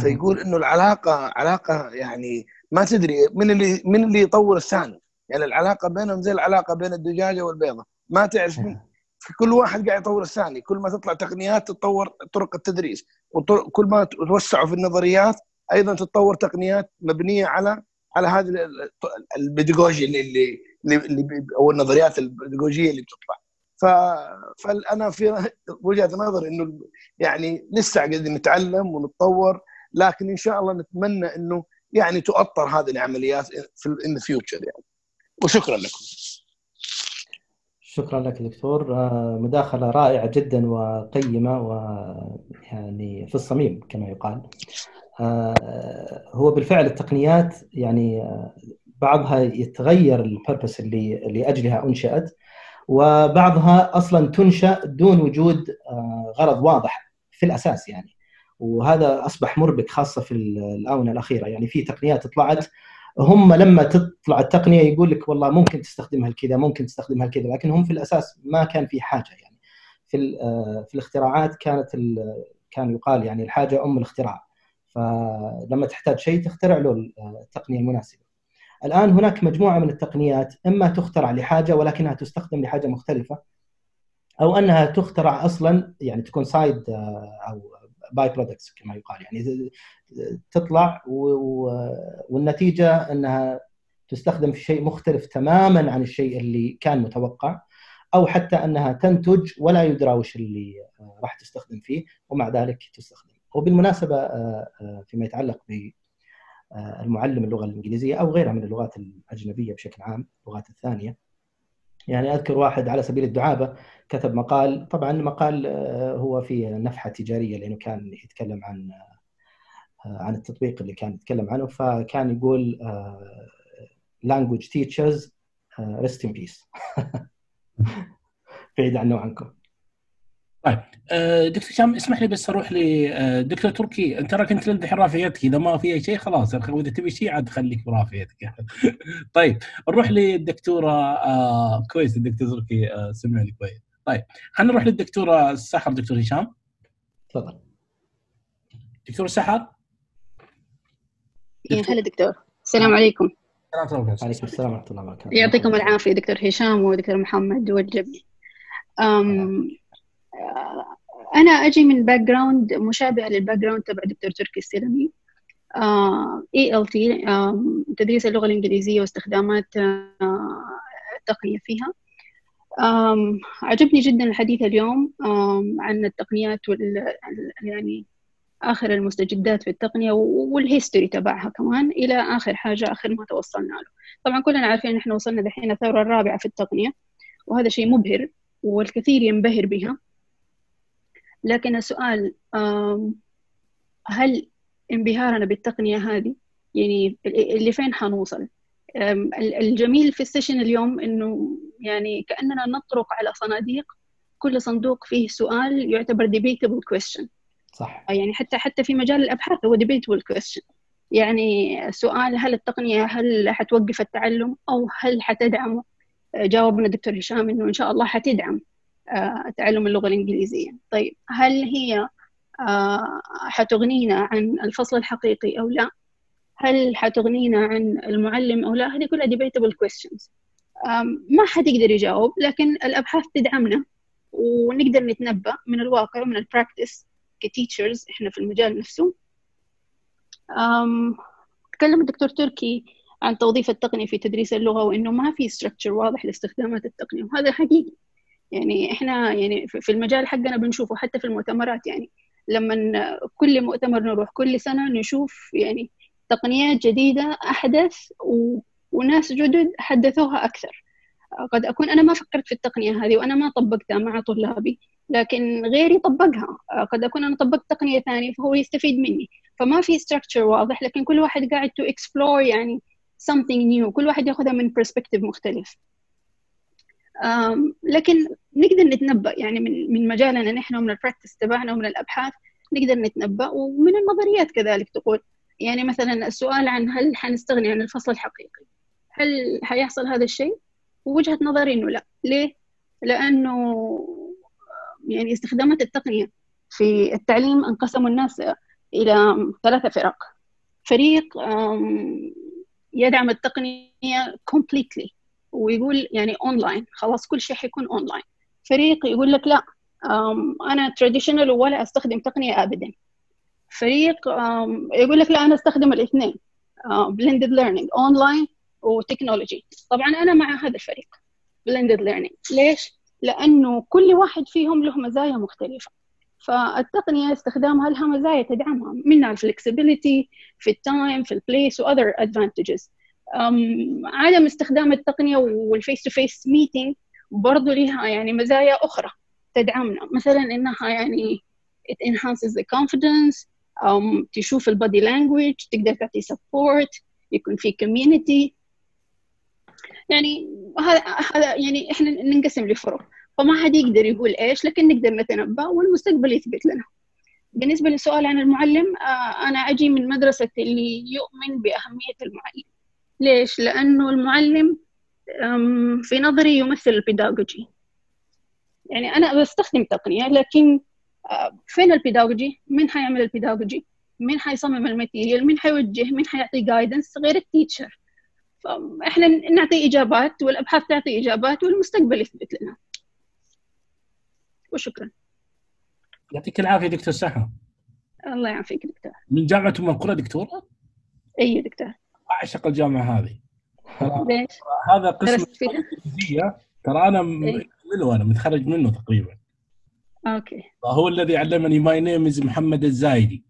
فيقول إنه العلاقة علاقة يعني ما تدري من اللي من اللي يطور الثاني. يعني العلاقة بينهم زي العلاقة بين الدجاجة والبيضة. ما تعرف من في كل واحد قاعد يطور الثاني. كل ما تطلع تقنيات تتطور طرق التدريس. وكل ما توسعوا في النظريات أيضا تتطور تقنيات مبنية على على هذه البيداغوجيا اللي اللي, اللي أو النظريات البيداغوجيه اللي بتطلع. ف... فانا في وجهة نظر إنه يعني لسه قاعدين نتعلم ونتطور لكن إن شاء الله نتمنى إنه يعني تؤطر هذه العمليات في ان فيوتشر يعني. وشكرا لكم. شكرا لك دكتور. آه، مداخلة رائعة جدا وقيمة ويعني في الصميم كما يقال. آه، هو بالفعل التقنيات يعني آه، بعضها يتغير البربس اللي لاجلها أنشأت. وبعضها أصلا تنشأ دون وجود غرض واضح في الأساس يعني. وهذا أصبح مربك خاصة في الآونة الأخيرة. يعني في تقنيات طلعت هم لما تطلع التقنية يقول لك والله ممكن تستخدمها كذا ممكن تستخدمها كذا لكن هم في الأساس ما كان في حاجة يعني. في آه، في الاختراعات كانت كان يقال يعني الحاجة أم الاختراع. فلما تحتاج شيء تخترع له التقنية المناسبة. الآن هناك مجموعة من التقنيات إما تخترع لحاجة ولكنها تستخدم لحاجة مختلفة أو أنها تخترع أصلا يعني تكون side آه، أو by-products كما يقال. يعني تطلع والنتيجة أنها تستخدم في شيء مختلف تماما عن الشيء اللي كان متوقع أو حتى أنها تنتج ولا يدرى وش اللي آه، راح تستخدم فيه ومع ذلك تستخدم. وبالمناسبة آه، فيما يتعلق ب المعلم اللغة الإنجليزية أو غيرها من اللغات الأجنبية بشكل عام اللغات الثانية. يعني أذكر واحد على سبيل الدعابة كتب مقال طبعا مقال آه، هو فيه نفحة تجارية لأنه كان يتكلم عن آه، عن التطبيق اللي كان يتكلم عنه فكان يقول آه، language teachers rest in peace. (laughs) بعيد عنه وعنكم. طيب. آه، دكتور هشام اسمح لي بس أروح لدكتور آه، تركي. أنت راك انت الحين رافع إذا ما في شيء خلاص إذا تبي شيء عاد خليك برافع (laughs) طيب نروح للدكتورة آه كويس الدكتور تركي آه سمعني كويس. طيب خلينا نروح للدكتورة السحر دكتور هشام. تفضل. دكتور السحر إيه، هلا دكتور. السلام عليكم. وعليكم السلام ورحمة الله وبركاته. يعطيكم العافية دكتور هشام ودكتور محمد والجميع أنا أجي من background مشابه لل background تبع دكتور تركي السلمي. ELT تدريس اللغة الإنجليزية واستخدامات آه، التقنية فيها. عجبني جدا الحديث اليوم عن التقنيات وال يعني آخر المستجدات في التقنية وال history تبعها كمان إلى آخر حاجة آخر ما توصلنا له. طبعا كلنا عارفين إن إحنا وصلنا دحين الثورة الرابعة في التقنية وهذا شيء مبهر والكثير ينبهر بها. لكن السؤال هل انبهارنا بالتقنية هذه يعني اللي فين حنوصل؟ الجميل في ال session اليوم إنه يعني كأننا نطرق على صناديق كل صندوق فيه سؤال يعتبر debatable question. صح. يعني حتى حتى في مجال الأبحاث هو debatable question. يعني سؤال هل التقنية هل حتوقف التعلم أو هل حتدعمه؟ جاوبنا الدكتور هشام إنه إن شاء الله حتدعم. آه، تعلم اللغة الإنجليزية. طيب هل هي آه، حتغنينا عن الفصل الحقيقي أو لا؟ هل حتغنينا عن المعلم أو لا؟ هذه كلها debatable questions. ما حد يقدر يجاوب لكن الأبحاث تدعمنا ونقدر نتنبأ من الواقع ومن ال practice ك teachers إحنا في المجال نفسه. تكلم الدكتور تركي عن توظيف التقنية في تدريس اللغة وإنه ما في structure واضح لاستخدامات التقنية وهذا حقيقي. يعني إحنا يعني في المجال حقنا بنشوفه حتى في المؤتمرات يعني. لما كل مؤتمر نروح كل سنة نشوف يعني تقنيات جديدة أحدث و... وناس جدد حدثوها أكثر. قد أكون أنا ما فكرت في التقنية هذه وأنا ما طبقتها مع طلابي لكن غيري طبقها. قد أكون أنا طبقت تقنية ثانية فهو يستفيد مني. فما في structure واضح لكن كل واحد قاعد to explore يعني something new كل واحد ياخذها من perspective مختلف. لكن نقدر نتنبأ يعني من من مجالنا نحن ومن البراكتس تبعنا ومن الأبحاث نقدر نتنبأ ومن النظريات كذلك تقول. يعني مثلا السؤال عن هل حنستغني عن الفصل الحقيقي؟ هل حيحصل هذا الشيء؟ وجهة نظري إنه لا. ليه؟ لأنه يعني استخدامات التقنية في التعليم أنقسموا الناس إلى ثلاثة فرق. فريق يدعم التقنية completely. ويقول يعني اونلاين خلاص كل شيء حيكون اونلاين فريق يقول لك لا أنا traditional ولا أستخدم تقنية ابدا. فريق يقول لك لا أنا أستخدم الاثنين blended learning online و technology. طبعا أنا مع هذا الفريق blended learning ليش؟ لأنه كل واحد فيهم له مزايا مختلفة. فالتقنية استخدامها لها مزايا تدعمها منها ال flexibility في ال time في ال place و other advantages عدم استخدام التقنية وال face to face meeting برضو لها يعني مزايا أخرى تدعمنا. مثلا إنها يعني it enhances the confidence um, تشوف البادي لانجويج تقدر تعطي support يكون في community. يعني هذا هذا يعني إحنا ننقسم لفروع. فما حد يقدر يقول إيش لكن نقدر نتنبأ والمستقبل يثبت لنا. بالنسبة للسؤال عن المعلم أنا أجي من مدرسة اللي يؤمن بأهمية المعلم. ليش؟ لأنه المعلم في نظري يمثل ال pedagogy يعني أنا بستخدم تقنية لكن فين ال pedagogy؟ مين حيعمل ال pedagogy؟ مين حيصمم ال material؟ مين حيوجه؟ مين حيعطي guidance غير ال teacher؟ فاحنا نعطي إجابات والأبحاث تعطي إجابات والمستقبل يثبت لنا وشكرا يعطيك العافية دكتور سحر الله يعافيك دكتور من جامعة ام القرى دكتوره؟ أي دكتور اعشق الجامعة هذه. ليش؟ هذا قسم الانجليزيه ترى أنا منه أنا متخرج منه تقريبا. okay. هو الذي علمني my name is محمد الزايدي.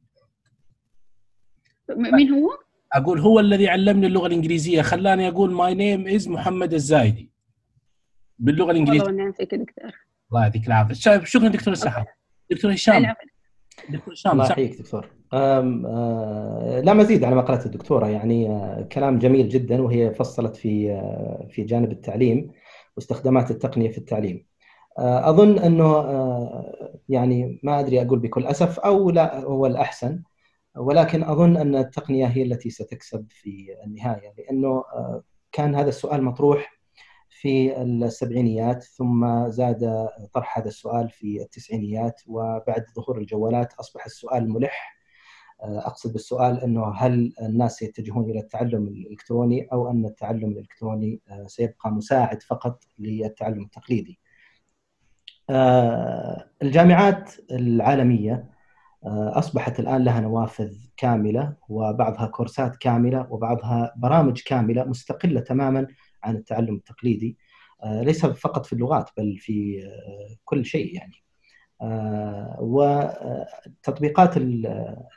مين هو؟ أقول هو الذي علمني اللغة الإنجليزية. خلاني أقول my name is محمد الزايدي. باللغة الإنجليزية. والله ونعم فيك دكتور. الله يعطيك العافية. شكرا دكتور السحر. دكتور هشام. دكتور هشام الله يحييك دكتور. لا مزيد على ما قالت الدكتورة. يعني أه كلام جميل جدا وهي فصلت في أه في جانب التعليم واستخدامات التقنية في التعليم. أظن أنه أه يعني ما أدري أقول بكل أسف أو لا هو الأحسن ولكن أظن أن التقنية هي التي ستكسب في النهاية لأنه آه، كان هذا السؤال مطروح في السبعينيات ثم زاد طرح هذا السؤال في التسعينيات وبعد ظهور الجوالات أصبح السؤال ملح. آه، أقصد بالسؤال إنه هل الناس يتجهون إلى التعلم الإلكتروني أو أن التعلم الإلكتروني آه، سيبقى مساعد فقط للتعلم التقليدي. الجامعات العالمية آه، أصبحت الآن لها نوافذ كاملة وبعضها كورسات كاملة وبعضها برامج كاملة مستقلة تماما عن التعلم التقليدي آه، ليس فقط في اللغات بل في آه، كل شيء يعني والتطبيقات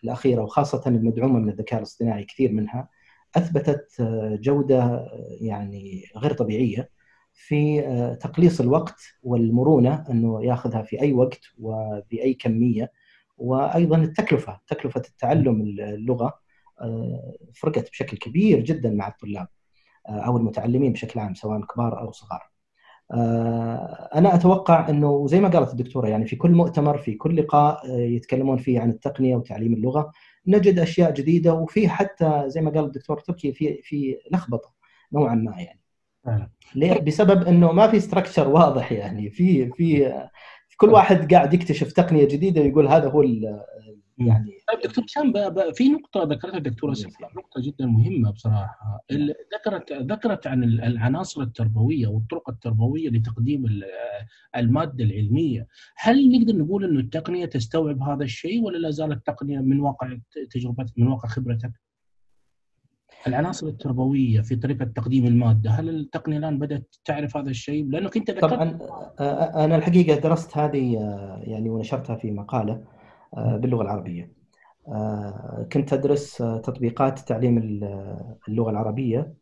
الأخيرة وخاصة المدعومه من الذكاء الاصطناعي كثير منها أثبتت جودة يعني غير طبيعية في تقليص الوقت والمرونة أنه ياخذها في أي وقت وباي كمية وأيضا التكلفة تكلفة التعلم اللغة آه، فرقت بشكل كبير جدا مع الطلاب آه، أو المتعلمين بشكل عام سواء كبار أو صغار. آه، أنا أتوقع إنه زي ما قالت الدكتورة يعني في كل مؤتمر في كل لقاء يتكلمون فيه عن التقنية وتعليم اللغة نجد أشياء جديدة وفي حتى زي ما قال الدكتور تركي في في لخبطة نوعا ما يعني. ليه؟ بسبب إنه ما في ستراكشر واضح يعني في في كل واحد قاعد يكتشف تقنية جديدة ويقول هذا هو يعني طيب دكتور هشام في نقطة ذكرتها الدكتورة سفيان نقطة جدا مهمة بصراحة. ذكرت ذكرت عن العناصر التربوية والطرق التربوية لتقديم المادة العلمية، هل نقدر نقول إنه التقنية تستوعب هذا الشيء ولا لا زالت التقنية من واقع تجربتك من واقع خبرتك؟ العناصر التربوية في طريقة تقديم المادة هل التقنية الآن بدأت تعرف هذا الشيء؟ لانك انت ذكرت طبعا أنا الحقيقة درست هذه يعني ونشرتها في مقالة. باللغة العربية. كنت أدرس تطبيقات تعليم اللغة العربية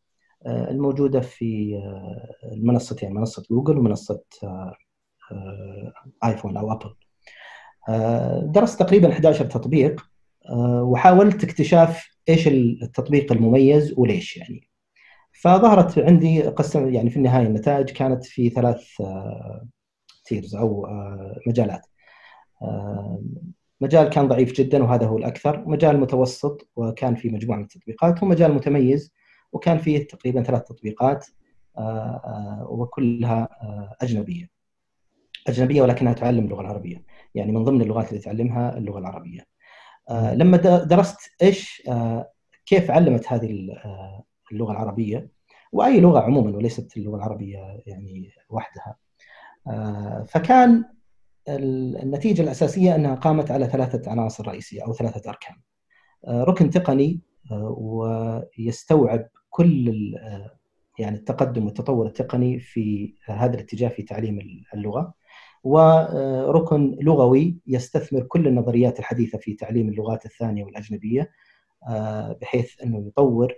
الموجودة في المنصتين منصة جوجل ومنصة آيفون أو أبل. درست تقريبا 11 تطبيق وحاولت اكتشاف إيش التطبيق المميز وليش يعني. فظهرت عندي قسم يعني في النهاية النتائج كانت في ثلاث تيرز آه، أو آه، مجالات. آه، مجال كان ضعيف جدا وهذا هو الأكثر. مجال متوسط وكان في مجموعة من التطبيقات ومجال متميز وكان فيه تقريبا ثلاث تطبيقات وكلها أجنبية. أجنبية ولكنها تعلم اللغة العربية يعني من ضمن اللغات اللي تعلمها اللغة العربية. آه، لما درست إيش آه، كيف علمت هذه آه، اللغة العربية وأي لغة عموما وليست اللغة العربية يعني وحدها فكان النتيجة الأساسية أنها قامت على ثلاثة عناصر رئيسية أو ثلاثة أركان ركن تقني ويستوعب كل يعني التقدم والتطور التقني في هذا الاتجاه في تعليم اللغة وركن لغوي يستثمر كل النظريات الحديثة في تعليم اللغات الثانية والأجنبية آه، بحيث أنه يطور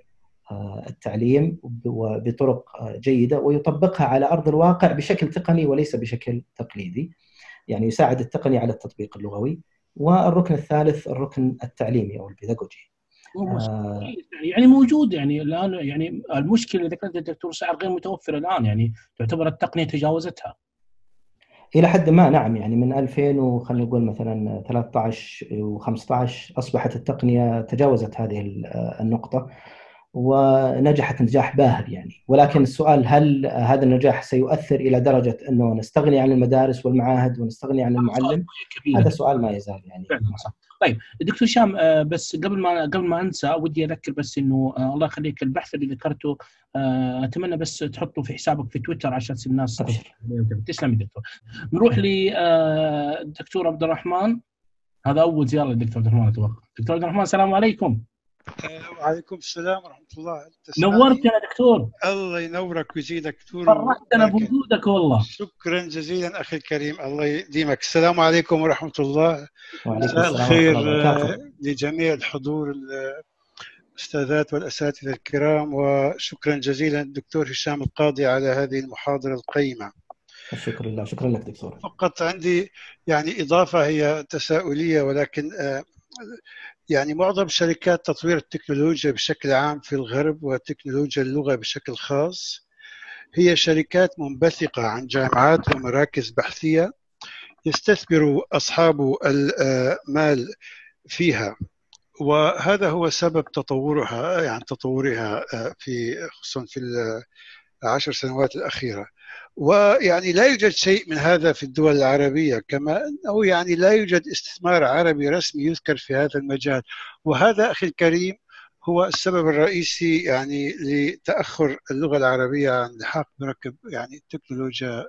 آه، التعليم بطرق جيدة ويطبقها على أرض الواقع بشكل تقني وليس بشكل تقليدي. يعني يساعد التقني على التطبيق اللغوي. والركن الثالث الركن التعليمي أو البيداغوجي. آه يعني موجود يعني الآن يعني المشكلة اللي ذكرتها الدكتور سعر غير متوفره الآن يعني تعتبر التقنية تجاوزتها. إلى حد ما نعم يعني من 2000 وخلينا نقول مثلا 13 و15 أصبحت التقنية تجاوزت هذه النقطة ونجحت نجاح باهر يعني. ولكن السؤال هل هذا النجاح سيؤثر إلى درجة أنه نستغني عن المدارس والمعاهد ونستغني عن المعلم؟ هذا سؤال ما يزال يعني. طيب دكتور هشام آه، بس قبل ما قبل ما أنسى ودي أذكر بس إنه آه، الله يخليك البحث اللي ذكرته آه، أتمنى بس تحطه في حسابك في تويتر عشان الناس تسلم دكتور. نروح لدكتور عبد الرحمن. هذا أول زيارة للدكتور عبد الرحمن أتوقع. دكتور عبد الرحمن السلام عليكم. وعليكم السلام ورحمة الله. نورتنا دكتور. الله ينورك ويزيدك دكتور. فرحتنا بوجودك والله. شكرا جزيلا أخي الكريم. الله يديمك. السلام عليكم ورحمة الله. وعليكم مساء الخير لجميع الحضور الأستاذات والأساتذة الكرام. وشكرا جزيلا الدكتور هشام القاضي على هذه المحاضرة القيمة. شكرا لله. شكرا لك دكتور. فقط عندي يعني إضافة هي تساؤلية ولكن يعني معظم شركات تطوير التكنولوجيا بشكل عام في الغرب وتكنولوجيا اللغة بشكل خاص هي شركات منبثقة عن جامعات ومراكز بحثية يستثمر أصحاب المال فيها. وهذا هو سبب تطورها يعني تطورها في خصوصا في العشر سنوات الأخيرة. ويعني لا يوجد شيء من هذا في الدول العربية كما أنه يعني لا يوجد استثمار عربي رسمي يذكر في هذا المجال. وهذا أخي الكريم هو السبب الرئيسي يعني لتأخر اللغة العربية عن لحاق مركب يعني تكنولوجيا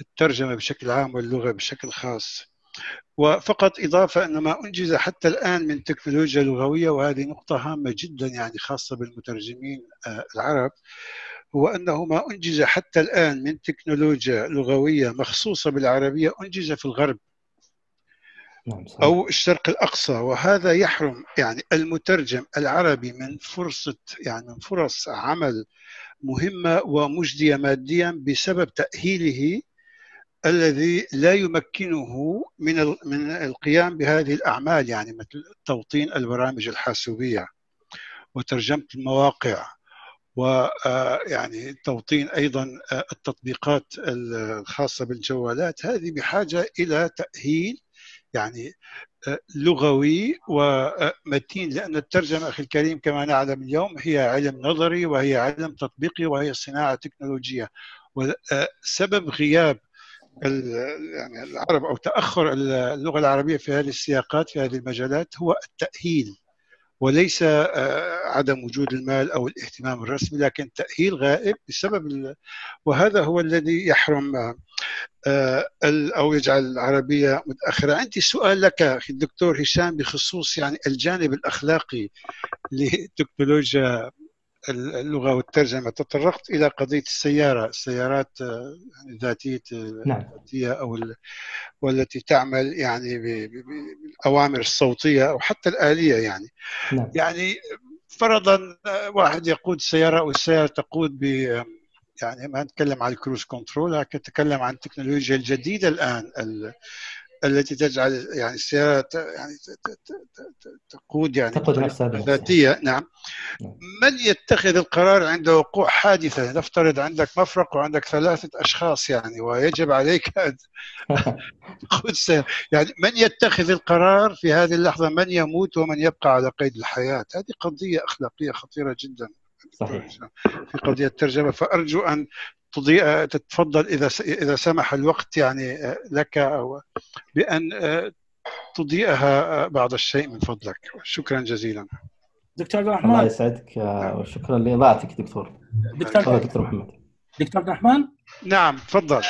الترجمة بشكل عام واللغة بشكل خاص. وفقط إضافة أن ما أنجز حتى الآن من تكنولوجيا لغوية وهذه نقطة هامة جدا يعني خاصة بالمترجمين آه، العرب هو أنه ما أنجز حتى الآن من تكنولوجيا لغوية مخصوصة بالعربية أنجز في الغرب نعم. أو الشرق الأقصى وهذا يحرم يعني المترجم العربي من فرصة يعني من فرص عمل مهمة ومجدية ماديا بسبب تأهيله الذي لا يمكنه من من القيام بهذه الأعمال يعني مثل توطين البرامج الحاسوبية وترجمة المواقع ويعني توطين أيضا التطبيقات الخاصة بالجوالات هذه بحاجة إلى تأهيل يعني لغوي ومتين لأن الترجمة أخي الكريم كما نعلم اليوم هي علم نظري وهي علم تطبيقي وهي صناعة تكنولوجية. وسبب غياب يعني العرب أو تأخر اللغة العربية في هذه السياقات في هذه المجالات هو التأهيل وليس آه، عدم وجود المال أو الاهتمام الرسمي لكن تأهيل غائب بسبب وهذا هو الذي يحرم آه، أو يجعل العربية متأخرة. عندي سؤال لك الدكتور هشام بخصوص يعني الجانب الأخلاقي لتكنولوجيا اللغة والترجمة تطرقت إلى قضية السيارة السيارات آه، يعني ذاتية نعم. الذاتيه أو والتي تعمل يعني بالأوامر الصوتية أو حتى الآلية يعني نعم. يعني فرضا آه، واحد يقود سيارة أو السيارة تقود ب يعني ما نتكلم عن الكروز كنترول لكن نتكلم عن التكنولوجيا الجديدة الآن التي تجعل يعني السيارة يعني تقود يعني تقود نفسها ذاتية نعم. نعم. من يتخذ القرار عند وقوع حادثة؟ نفترض عندك مفرق وعندك ثلاثة أشخاص يعني ويجب عليك أن (laughs) تقود يعني من يتخذ القرار في هذه اللحظة؟ من يموت ومن يبقى على قيد الحياة؟ هذه قضية أخلاقية خطيرة جدا. صحيح. في قضية الترجمة. فأرجو أن تضيء تتفضل إذا إذا سمح الوقت يعني آه، لك أو بأن آه، تضيئها آه، بعض الشيء من فضلك. شكرا جزيلا. دكتور عبد الرحمن. الله يسعدك وشكرا لاضاءتك دكتور. دكتور دكتور محمد. دكتور عبد الرحمن؟ نعم تفضل.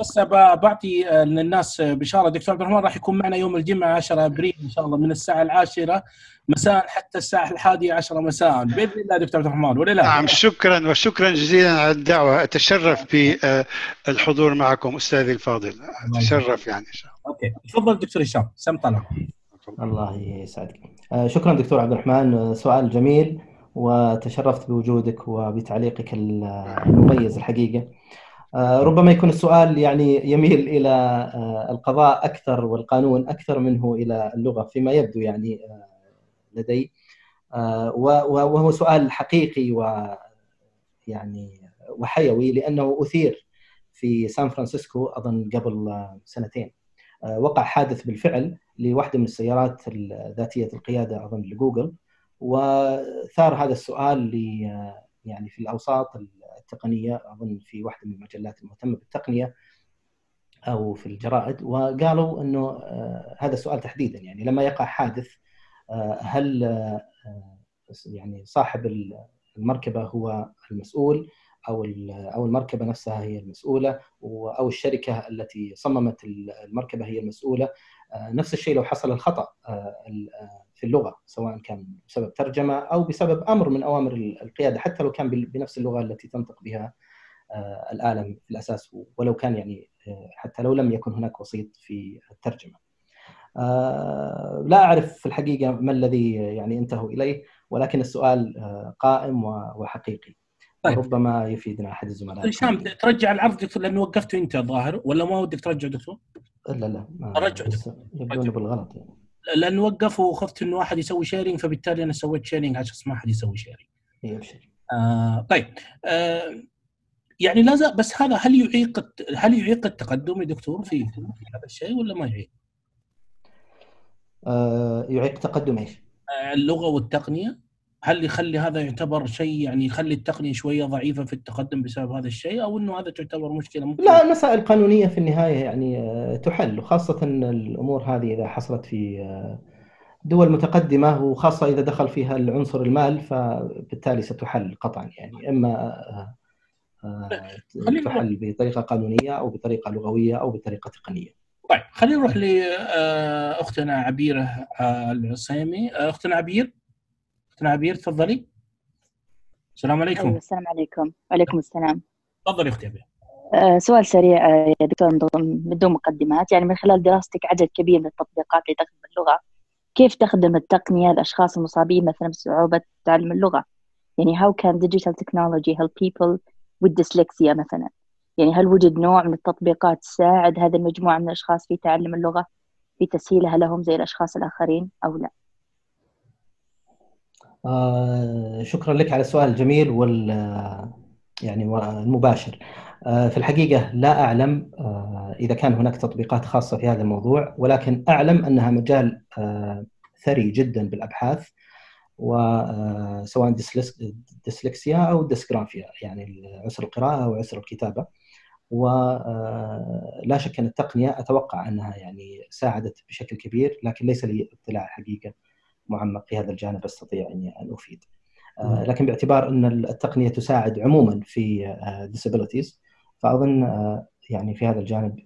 بس بعطي للناس بشاره دكتور عبد الرحمن راح يكون معنا يوم الجمعة 10 أبريل إن شاء الله من الساعة العاشرة مساء حتى الساعة الحادية عشرة مساء. بإذن الله دكتور عبد الرحمن ولا لا؟ نعم شكرا وشكرا جزيلا على الدعوة. أتشرف بالحضور معكم أستاذي الفاضل. أتشرف يعني إن شاء الله. أوكي. تفضل دكتور هشام سم طلع الله يسعدك. آه، شكرا دكتور عبد الرحمن. آه، سؤال جميل. وتشرفت بوجودك وبتعليقك المميز الحقيقة. آه، ربما يكون السؤال يعني يميل إلى آه، القضاء أكثر والقانون أكثر منه إلى اللغة فيما يبدو يعني آه، لدي. وهو سؤال حقيقي و يعني وحيوي لأنه أثير في سان فرانسيسكو أظن قبل سنتين. وقع حادث بالفعل لواحدة من السيارات ذاتية القيادة أظن لجوجل. وثار هذا السؤال يعني في الأوساط التقنية أظن في واحدة من المجلات المهتمة بالتقنية أو في الجرائد وقالوا إنه آه، هذا السؤال تحديدا يعني لما يقع حادث آه، هل آه، يعني صاحب المركبة هو المسؤول أو أو المركبة نفسها هي المسؤولة أو الشركة التي صممت المركبة هي المسؤولة؟ نفس الشيء لو حصل الخطأ في اللغة سواء كان بسبب ترجمة أو بسبب أمر من أوامر القيادة حتى لو كان بنفس اللغة التي تنطق بها الاله في الأساس ولو كان يعني حتى لو لم يكن هناك وسيط في الترجمة. آه، لا أعرف في الحقيقة ما الذي يعني انتهوا إليه ولكن السؤال آه، قائم وحقيقي. طيب. ربما يفيدنا أحد الزملاء هشام ترجع العرض دكتور لأنه وقفته أنت الظاهر ولا ما ودك ترجع دكتور؟ لا لا رجع يبدون بالغلط يعني. لأنه وقف وخفت إنه احد يسوي sharing فبالتالي أنا سويت sharing عشان ما أحد يسوي sharing. آه طيب آه يعني لا زال بس هذا هل يعيق هل يعيق التقدم يا دكتور في هذا الشيء ولا ما يعيق؟ آه يعيق تقدم إيش؟ آه اللغة والتقنية هل يخلي هذا يعتبر شيء يعني يخلي التقنية شوية ضعيفة في التقدم بسبب هذا الشيء أو إنه هذا تعتبر مشكلة ممكن؟ لا المسائل القانونية في النهاية يعني آه، تحل وخاصة الأمور هذه إذا حصلت في آه، دول متقدمة وخاصة إذا دخل فيها العنصر المال فبالتالي ستحل قطعا يعني. إما آه، تحل بطريقة قانونية أو بطريقة لغوية أو بطريقة تقنية. طيب خلينا نروح لاختنا عبيرة العصيمي، أختنا عبير. اختنا عبير تفضلي. السلام عليكم. أيوة السلام عليكم، وعليكم السلام. تفضلي أختي عبير. أه سؤال سريع آه، يا دكتور بدون مقدمات يعني من خلال دراستك عدد كبير من التطبيقات اللي تخدم اللغة كيف تخدم التقنية الأشخاص المصابين مثلا بصعوبة تعلم اللغة يعني how can digital technology help people والديسلكسيا مثلا يعني هل وجد نوع من التطبيقات تساعد هذه المجموعة من الأشخاص في تعلم اللغة في تسهيلها لهم زي الأشخاص الآخرين أو لا آه شكرا لك على السؤال الجميل وال يعني المباشر. آه في الحقيقة لا أعلم آه إذا كان هناك تطبيقات خاصة في هذا الموضوع ولكن أعلم أنها مجال آه، ثري جدا بالأبحاث وسواء آه، ديسلكسيا أو ديسجرافيا يعني عسر القراءة أو عسر الكتابة. ولا آه، شك أن التقنية أتوقع أنها يعني ساعدت بشكل كبير لكن ليس لي اطلاع حقيقة. معمق في هذا الجانب أستطيع إني أن أفيد. آه، لكن باعتبار أن التقنية تساعد عموما في disabilities فأظن يعني في هذا الجانب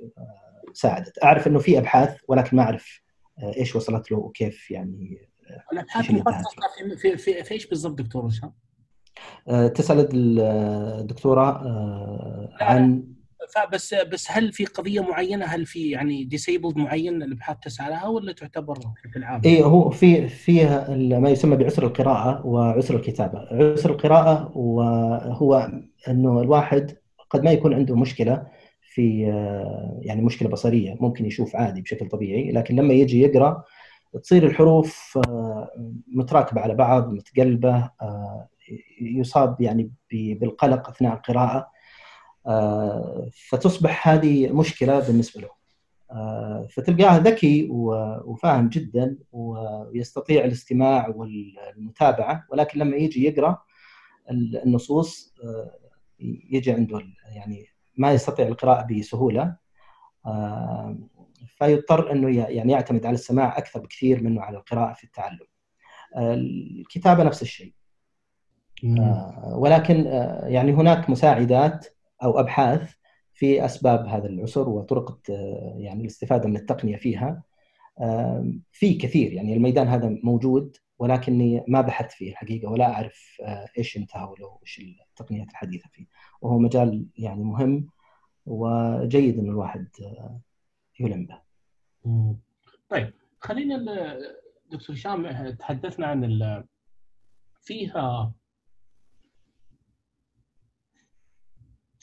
ساعدت. أعرف إنه في أبحاث ولكن ما أعرف إيش وصلت له وكيف يعني الابحاث مخصصه في في, في, إيش بالضبط دكتور هشام؟ تسال الدكتوره عن فبس بس هل في قضية معينة؟ هل في يعني ديسيبلد معين الابحاث تسعى لها ولا تعتبر بشكل عام؟ اي هو في فيها ما يسمى بعسر القراءة وعسر الكتابة، عسر القراءة وهو إنه الواحد قد ما يكون عنده مشكلة في يعني مشكلة بصرية ممكن يشوف عادي بشكل طبيعي لكن لما يجي يقرأ تصير الحروف آه، متراكبة على بعض متقلبة آه، يصاب يعني بالقلق أثناء القراءة. فتصبح هذه مشكلة بالنسبة له فتلقاه ذكي وفاهم جدا ويستطيع الاستماع والمتابعة ولكن لما يجي يقرأ النصوص يجي عنده يعني ما يستطيع القراءة بسهولة فيضطر إنه يعني يعتمد على السماع أكثر بكثير منه على القراءة في التعلم. الكتابة نفس الشيء. آه، ولكن آه، يعني هناك مساعدات أو أبحاث في أسباب هذا العسر وطرق يعني الاستفادة من التقنية فيها. في كثير يعني الميدان هذا موجود ولكني ما بحثت فيه الحقيقة ولا أعرف آه، إيش له وإيش التقنيات الحديثة فيه وهو مجال يعني مهم وجيد إن الواحد يلم به. طيب خلينا دكتور هشام تحدثنا عن فيها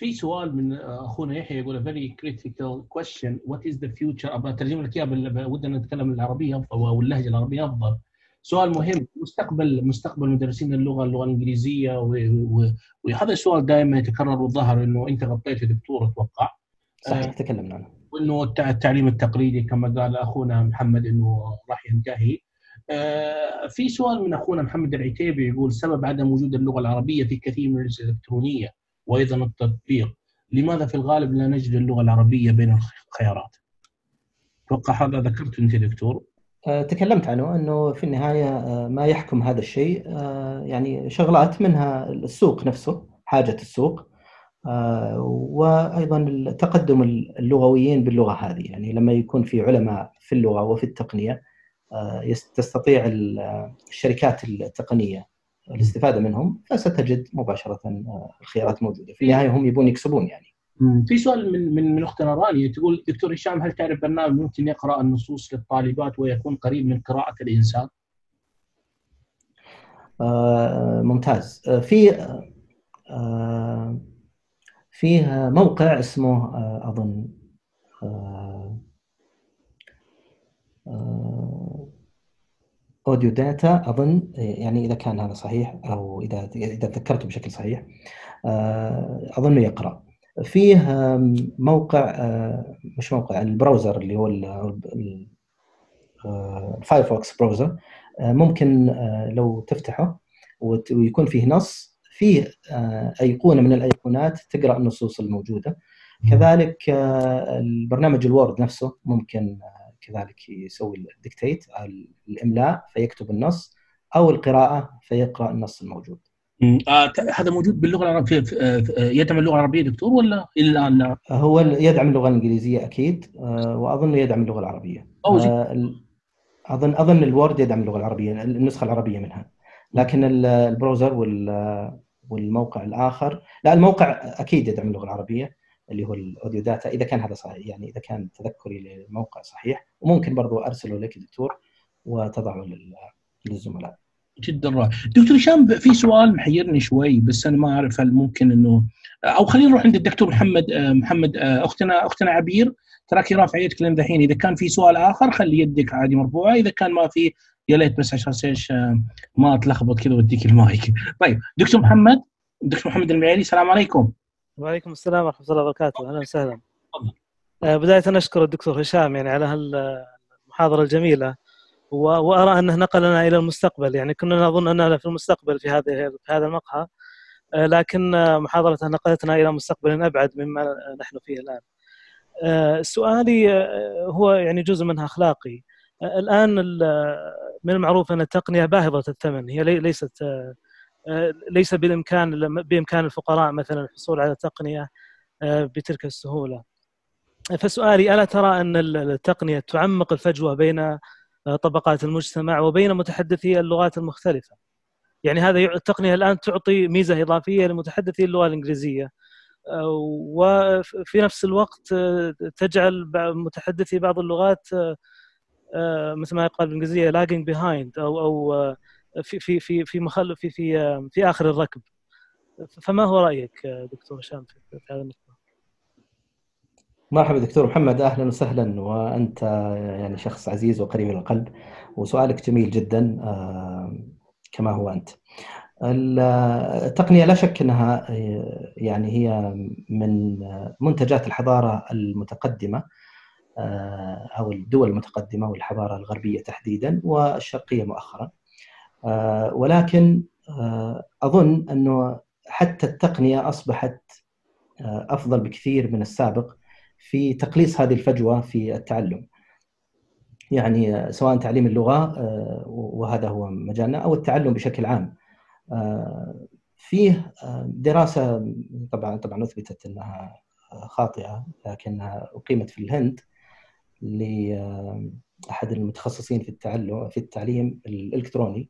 في سؤال من أخونا يحيى يقول very critical question. What is the future أبغى اترجم لك اياه ودنا نتكلم العربية أو اللهجة العربية أفضل. سؤال مهم. مستقبل مستقبل مدرسين اللغة اللغة الإنجليزية وهذا السؤال دائما يتكرر والظاهر إنه أنت غطيته دكتور أتوقع. صحيح تكلمنا عنه. وإنه التعليم التقليدي كما قال أخونا محمد إنه راح ينتهي. آه، في سؤال من أخونا محمد العتيبي يقول سبب عدم وجود اللغة العربية في كثير من الأجهزة الإلكترونية. وأيضا التطبيق لماذا في الغالب لا نجد اللغة العربية بين الخيارات؟ أتوقع هذا ذكرته أنت دكتور. آه، تكلمت عنه أنه في النهاية آه، ما يحكم هذا الشيء. يعني شغلات منها السوق نفسه حاجة السوق. وأيضا تقدم اللغويين باللغة هذه. يعني لما يكون في علماء في اللغة وفي التقنية تستطيع الشركات التقنية الاستفادة منهم فستجد مباشرة آه، الخيارات موجودة. في النهاية هم يبون يكسبون يعني. في سؤال من من من اختنا رانيا تقول دكتور هشام هل تعرف برنامج ممكن يقرأ النصوص للطالبات ويكون قريب من قراءة الإنسان؟ آه ممتاز. آه في آه فيه موقع اسمه أظن آه audio data أظن يعني إذا كان هذا صحيح أو إذا إذا تذكرته بشكل صحيح آه، اظنه يقرأ. فيه موقع آه، مش موقع ال browser اللي هو الفايرفوكس browser آه، ممكن لو تفتحه ويكون فيه نص فيه أيقونة من الأيقونات تقرأ النصوص الموجودة. كذلك البرنامج ال Word نفسه ممكن كذلك يسوي ال dictate الإملاء فيكتب النص أو القراءة فيقرأ النص الموجود. آه هذا موجود باللغة العربية آه يدعم اللغة العربية دكتور ولا الآن لا؟ هو يدعم اللغة الإنجليزية أكيد آه وأظن يدعم اللغة العربية. آه أظن أظن ال Word يدعم اللغة العربية النسخة العربية منها. لكن ال browser والموقع الآخر لا الموقع أكيد يدعم اللغة العربية اللي هو ال audio data إذا كان هذا صحيح يعني إذا كان تذكري للموقع صحيح وممكن برضو أرسله لك دكتور وتضعه للزملاء. جدا رائع. دكتور هشام في سؤال محيرني شوي بس أنا ما أعرف هل ممكن إنه أو خلينا نروح عند الدكتور محمد آه، محمد آه، أختنا أختنا عبير تراكي رافع يدك لين ذحين إذا كان في سؤال آخر خلي يدك عادي مرفوعه إذا كان ما في يا ليت بس عشان إيش آه، ما أتلخبط كذا وأديك المايك. طيب دكتور محمد دكتور محمد المعيري السلام عليكم. وعليكم السلام ورحمة الله وبركاته أهلا وسهلا آه، بداية أشكر الدكتور هشام يعني على هالمحاضره الجميلة وأرى أنه نقلنا إلى المستقبل يعني كنا نظن أننا في المستقبل في هذه في هذا المقهى آه، لكن محاضرته نقلتنا إلى مستقبل أبعد مما نحن فيه الآن. آه، سؤالي هو يعني جزء منها أخلاقي. الآن من المعروف أن التقنية باهظة الثمن هي ليست ليس بالامكان بإمكان الفقراء مثلا الحصول على تقنية آه، بتلك السهولة. فسؤالي ألا ترى أن التقنية تعمق الفجوة بين آه، طبقات المجتمع وبين متحدثي اللغات المختلفة؟ يعني هذا التقنية الآن تعطي ميزة إضافية لمتحدثي اللغة الإنجليزية وفي نفس الوقت تجعل متحدثي بعض اللغات مثل ما يقال بالإنجليزية lagging behind أو أو في في في في مخل في في في آخر الركب فما هو رأيك دكتور هشام في هذه النقطة؟ مرحبا دكتور محمد أهلا وسهلا وأنت يعني شخص عزيز وقريب القلب وسؤالك جميل جدا كما هو أنت. التقنية لا شك أنها يعني هي من منتجات الحضارة المتقدمة أو الدول المتقدمة والحضارة الغربية تحديدا والشرقية مؤخرا. آه، ولكن آه، أظن أنه حتى التقنية أصبحت آه، أفضل بكثير من السابق في تقليص هذه الفجوة في التعلم. يعني سواء تعليم اللغة وهذا هو مجالنا أو التعلم بشكل عام. فيه دراسة طبعا طبعا أثبتت أنها خاطئة لكنها أقيمت في الهند لاحد المتخصصين في التعلم في التعليم الإلكتروني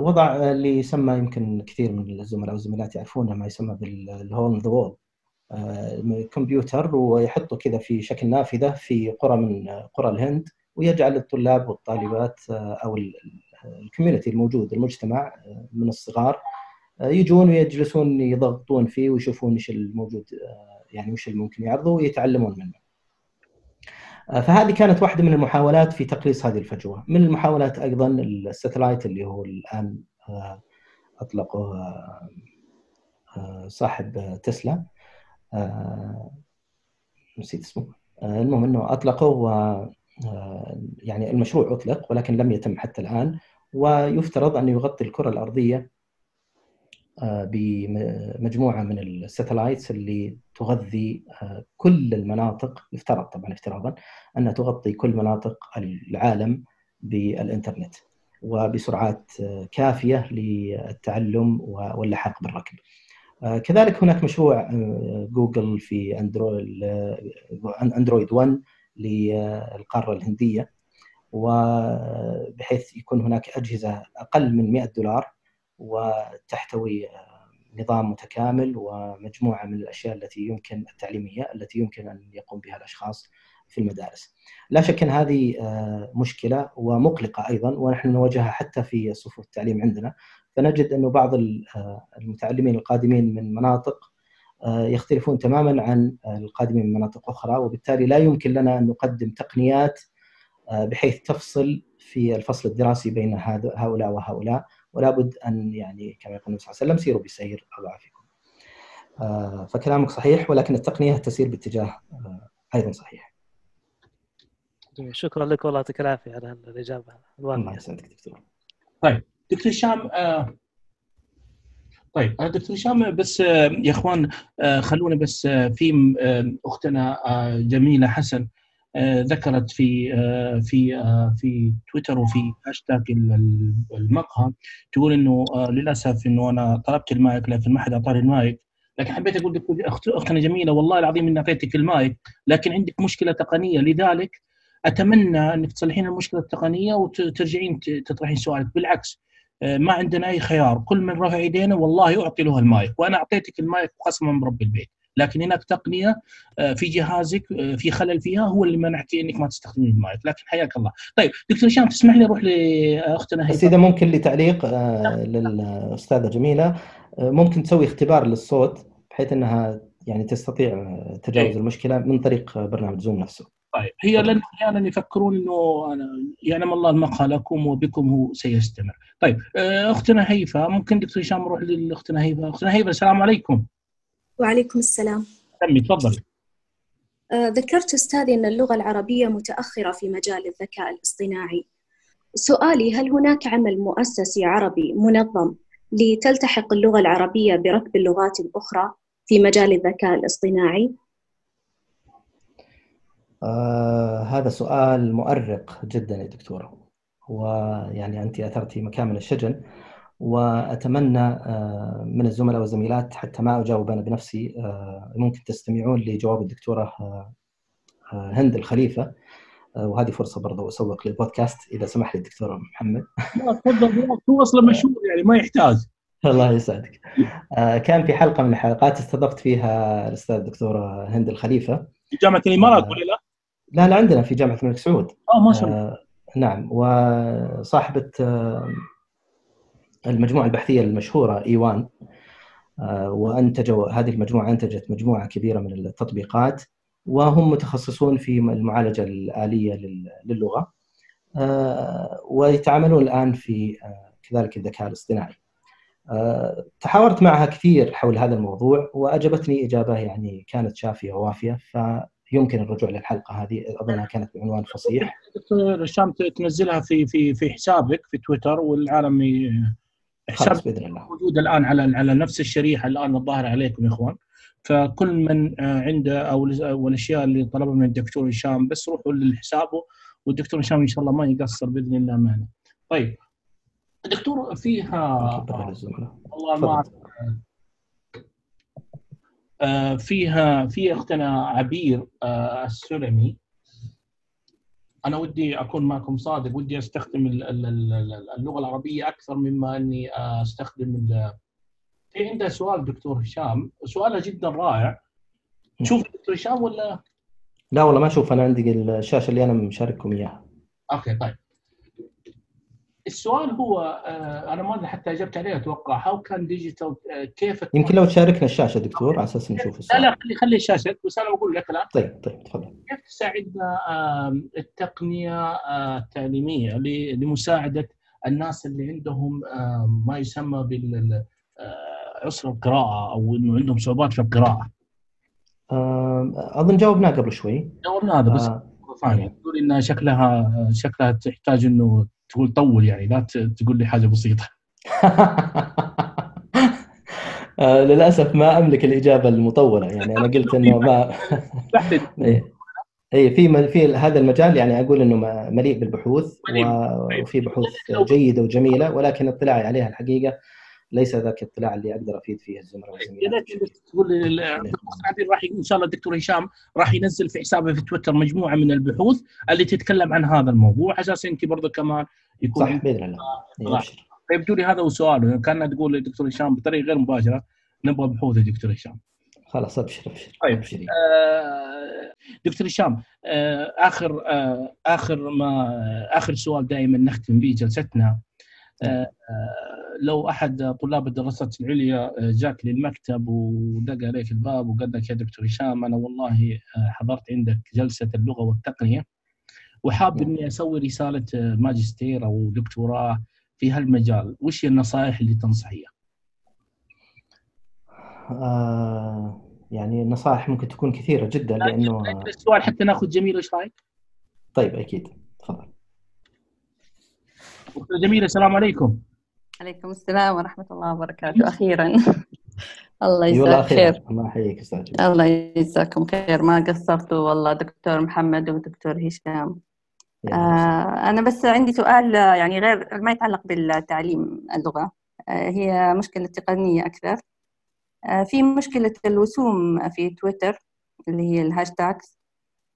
وضع اللي يسمى يمكن كثير من الزملاء والزميلات يعرفونه ما يسمى بالهول ذا وول كمبيوتر ويحطه كذا في شكل نافذة في قرى من قرى الهند ويجعل الطلاب والطالبات آه، أو ال community الموجود المجتمع آه، من الصغار يجون ويجلسون يضغطون فيه ويشوفون إيش الموجود يعني وش اللي ممكن يعرضه ويتعلمون منه. آه، فهذه كانت واحدة من المحاولات في تقليص هذه الفجوة. من المحاولات أيضا ال satellite اللي هو الآن آه، أطلقه آه، صاحب تسلا. نسيت اسمه. المهم إنه أطلقه يعني المشروع أطلق ولكن لم يتم حتى الآن. ويفترض انه يغطي الكرة الأرضية بمجموعة من الساتلايتس اللي تغذي كل المناطق يفترض طبعا افتراضا أنها تغطي كل مناطق العالم بالإنترنت وبسرعات كافية للتعلم واللحاق بالركب. كذلك هناك مشروع جوجل في اندرويد أندرويد 1 للقارة الهندية وبحيث يكون هناك أجهزة أقل من 100 دولار وتحتوي نظام متكامل ومجموعة من الأشياء التي يمكن التعليمية التي يمكن أن يقوم بها الأشخاص في المدارس. لا شك أن هذه مشكلة ومقلقة أيضا ونحن نواجهها حتى في صفوف التعليم عندنا فنجد انه بعض المتعلمين القادمين من مناطق يختلفون تماما عن القادمين من مناطق أخرى وبالتالي لا يمكن لنا أن نقدم تقنيات بحيث تفصل في الفصل الدراسي بين هؤلاء وهؤلاء ولا بد أن يعني كما يقول النبي صلى الله عليه وسلم سيروا بسير أضعافكم. فكلامك صحيح ولكن التقنية تسير باتجاه أيضا صحيح. شكرا لك والله يعطيك العافية على الإجابة الله يسعدك دكتور. طيب دكتور هشام آه طيب دكتور هشام بس آه يا إخوان آه خلونا بس آه في آه أختنا آه جميلة حسن آه ذكرت في آه في آه في تويتر وفي هاشتاج المقهى تقول إنه آه للأسف إنه أنا طلبت المايك لكن ما حد أعطاني المايك. لكن حبيت أقول لك أختنا جميلة والله العظيم إني أعطيتك المايك لكن عندك مشكلة تقنية. لذلك أتمنى إنك تصلحين المشكلة التقنية وترجعين تطرحين سؤالك. بالعكس ما عندنا أي خيار. كل من رفع يدينا والله اعطي له المايك وأنا أعطيتك المايك قسما من رب البيت. لكن هناك تقنية في جهازك في خلل فيها هو اللي منعك إنك ما تستخدمين المايك. لكن حياك الله. طيب دكتور هشام تسمح لي أروح لأختنا بس اذا ممكن لتعليق للأستاذة جميلة. ممكن تسوي اختبار للصوت بحيث أنها يعني تستطيع تجاوز المشكلة من طريق برنامج زوم نفسه. طيب هي لأن أحيانا يفكرون إنه يعلم الله المقهى لكم وبكم هو سيستمر. طيب أختنا هيفا ممكن دكتور هشام نروح لاختنا هيفا، أختنا هيفا السلام عليكم. وعليكم السلام. سمي تفضل. ذكرت أستاذي أن اللغة العربية متأخرة في مجال الذكاء الاصطناعي. سؤالي هل هناك عمل مؤسسي عربي منظم لتلتحق اللغة العربية بركب اللغات الأخرى في مجال الذكاء الاصطناعي؟ آه هذا سؤال مؤرق جدا يا دكتورة ويعني أنت أثرتي مكان من الشجن وأتمنى آه من الزملاء والزميلات حتى ما أجاوب أنا بنفسي آه ممكن تستمعون لجواب الدكتورة هند الخليفة. وهذه فرصة برضو أسوق للبودكاست إذا سمح لي الدكتور محمد. تفضل هو أصلا مشهور يعني ما يحتاج. الله يسعدك. كان في حلقة من الحلقات استضفت فيها الأستاذ الدكتورة هند الخليفة. في جامعة الإمارات ولا لا؟ لا لا عندنا في جامعة الملك سعود. آه ما شاء الله. آه نعم. وصاحبة آه المجموعة البحثية المشهورة إيوان آه وانتجوا هذه المجموعة أنتجت مجموعة كبيرة من التطبيقات وهم متخصصون في المعالجة الآلية للغة آه ويتعاملون الآن في آه كذلك الذكاء الاصطناعي. تحاورت معها كثير حول هذا الموضوع وأجابتني إجابة يعني كانت شافية ووافية ف يمكن الرجوع للحلقة هذه اظنها كانت بعنوان فصيح. دكتور هشام تنزلها في في في حسابك في تويتر والعالم حساب بإذن الله. موجود الآن على على نفس الشريحة الآن الظاهرة عليكم يا إخوان. فكل من عنده أو الأشياء اللي طلبها من الدكتور هشام بس روحوا لحسابه والدكتور هشام إن شاء الله ما يقصر بإذن الله معنا. طيب. دكتور فيها والله ما فيها في أختنا عبير السلمي. أنا ودي أكون معكم صادق ودي أستخدم اللغة العربية أكثر مما أني أستخدم في عندها سؤال دكتور هشام. سؤالها جدا رائع. تشوف دكتور هشام ولا؟ لا والله ما أشوف أنا عندي الشاشة اللي أنا مشارككم إياها. okay طيب. السؤال هو أنا ما حتى أجبت عليه أتوقع how can digital كيف يمكن لو تشاركنا الشاشة دكتور على أساس نشوف السؤال لا لا خلي خلي الشاشة بس أنا بقول لك الآن. طيب طيب تفضل. كيف تساعدنا التقنية التعليمية لمساعدة الناس اللي عندهم ما يسمى بال عسر القراءة أو إنه عندهم صعوبات في القراءة؟ أظن جاوبناه قبل شوي. جاوبنا هذا بس ثانية. تقول انها شكلها شكلها تحتاج إنه تقول طول يعني لا تقول لي حاجة بسيطة (laughs) آه للأسف ما أملك الإجابة المطولة يعني أنا قلت إنه ما (laughs) إيه. اي في في هذا المجال يعني أقول إنه مليء بالبحوث وفي بحوث جيدة وجميلة ولكن اطلاعي عليها الحقيقة ليس ذاك الاطلاع اللي أقدر أفيد فيه الزملاء والزميلات. تقول راح إن شاء الله الدكتور هشام راح ينزل في حسابه في تويتر مجموعة من البحوث اللي تتكلم عن هذا الموضوع على أساس انت برضه كمان يكون صح بإذن الله. فيبدو لي هذا هو سؤاله كان تقول للدكتور هشام بطريقة غير مباشرة نبغى بحوث الدكتور هشام. خلاص أبشر أبشر. طيب آه دكتور هشام آه آخر آه آخر ما آخر سؤال دائما نختم به جلستنا. لو أحد طلاب الدراسات العليا آه، جاك للمكتب ودق عليك الباب وقال لك يا دكتور هشام أنا والله آه، حضرت عندك جلسة اللغة والتقنية وحاب إني أسوي رسالة آه، ماجستير أو دكتوراه في هالمجال وش النصائح اللي تنصحيها؟ آه يعني النصائح ممكن تكون كثيرة جدا لأنه السؤال حتى ناخذ جميل إيش رأيك؟ طيب أكيد تفضل جميلة السلام عليكم. عليكم السلام ورحمة الله وبركاته. أخيرا. الله يجزاك خير الله يحييك أستاذ الله يجزاكم خير. ما قصرتوا والله دكتور محمد ودكتور هشام. آه أنا بس عندي سؤال يعني غير ما يتعلق بالتعليم اللغة. آه هي مشكلة تقنية أكثر. آه في مشكلة الوسوم في تويتر اللي هي ال hashtags.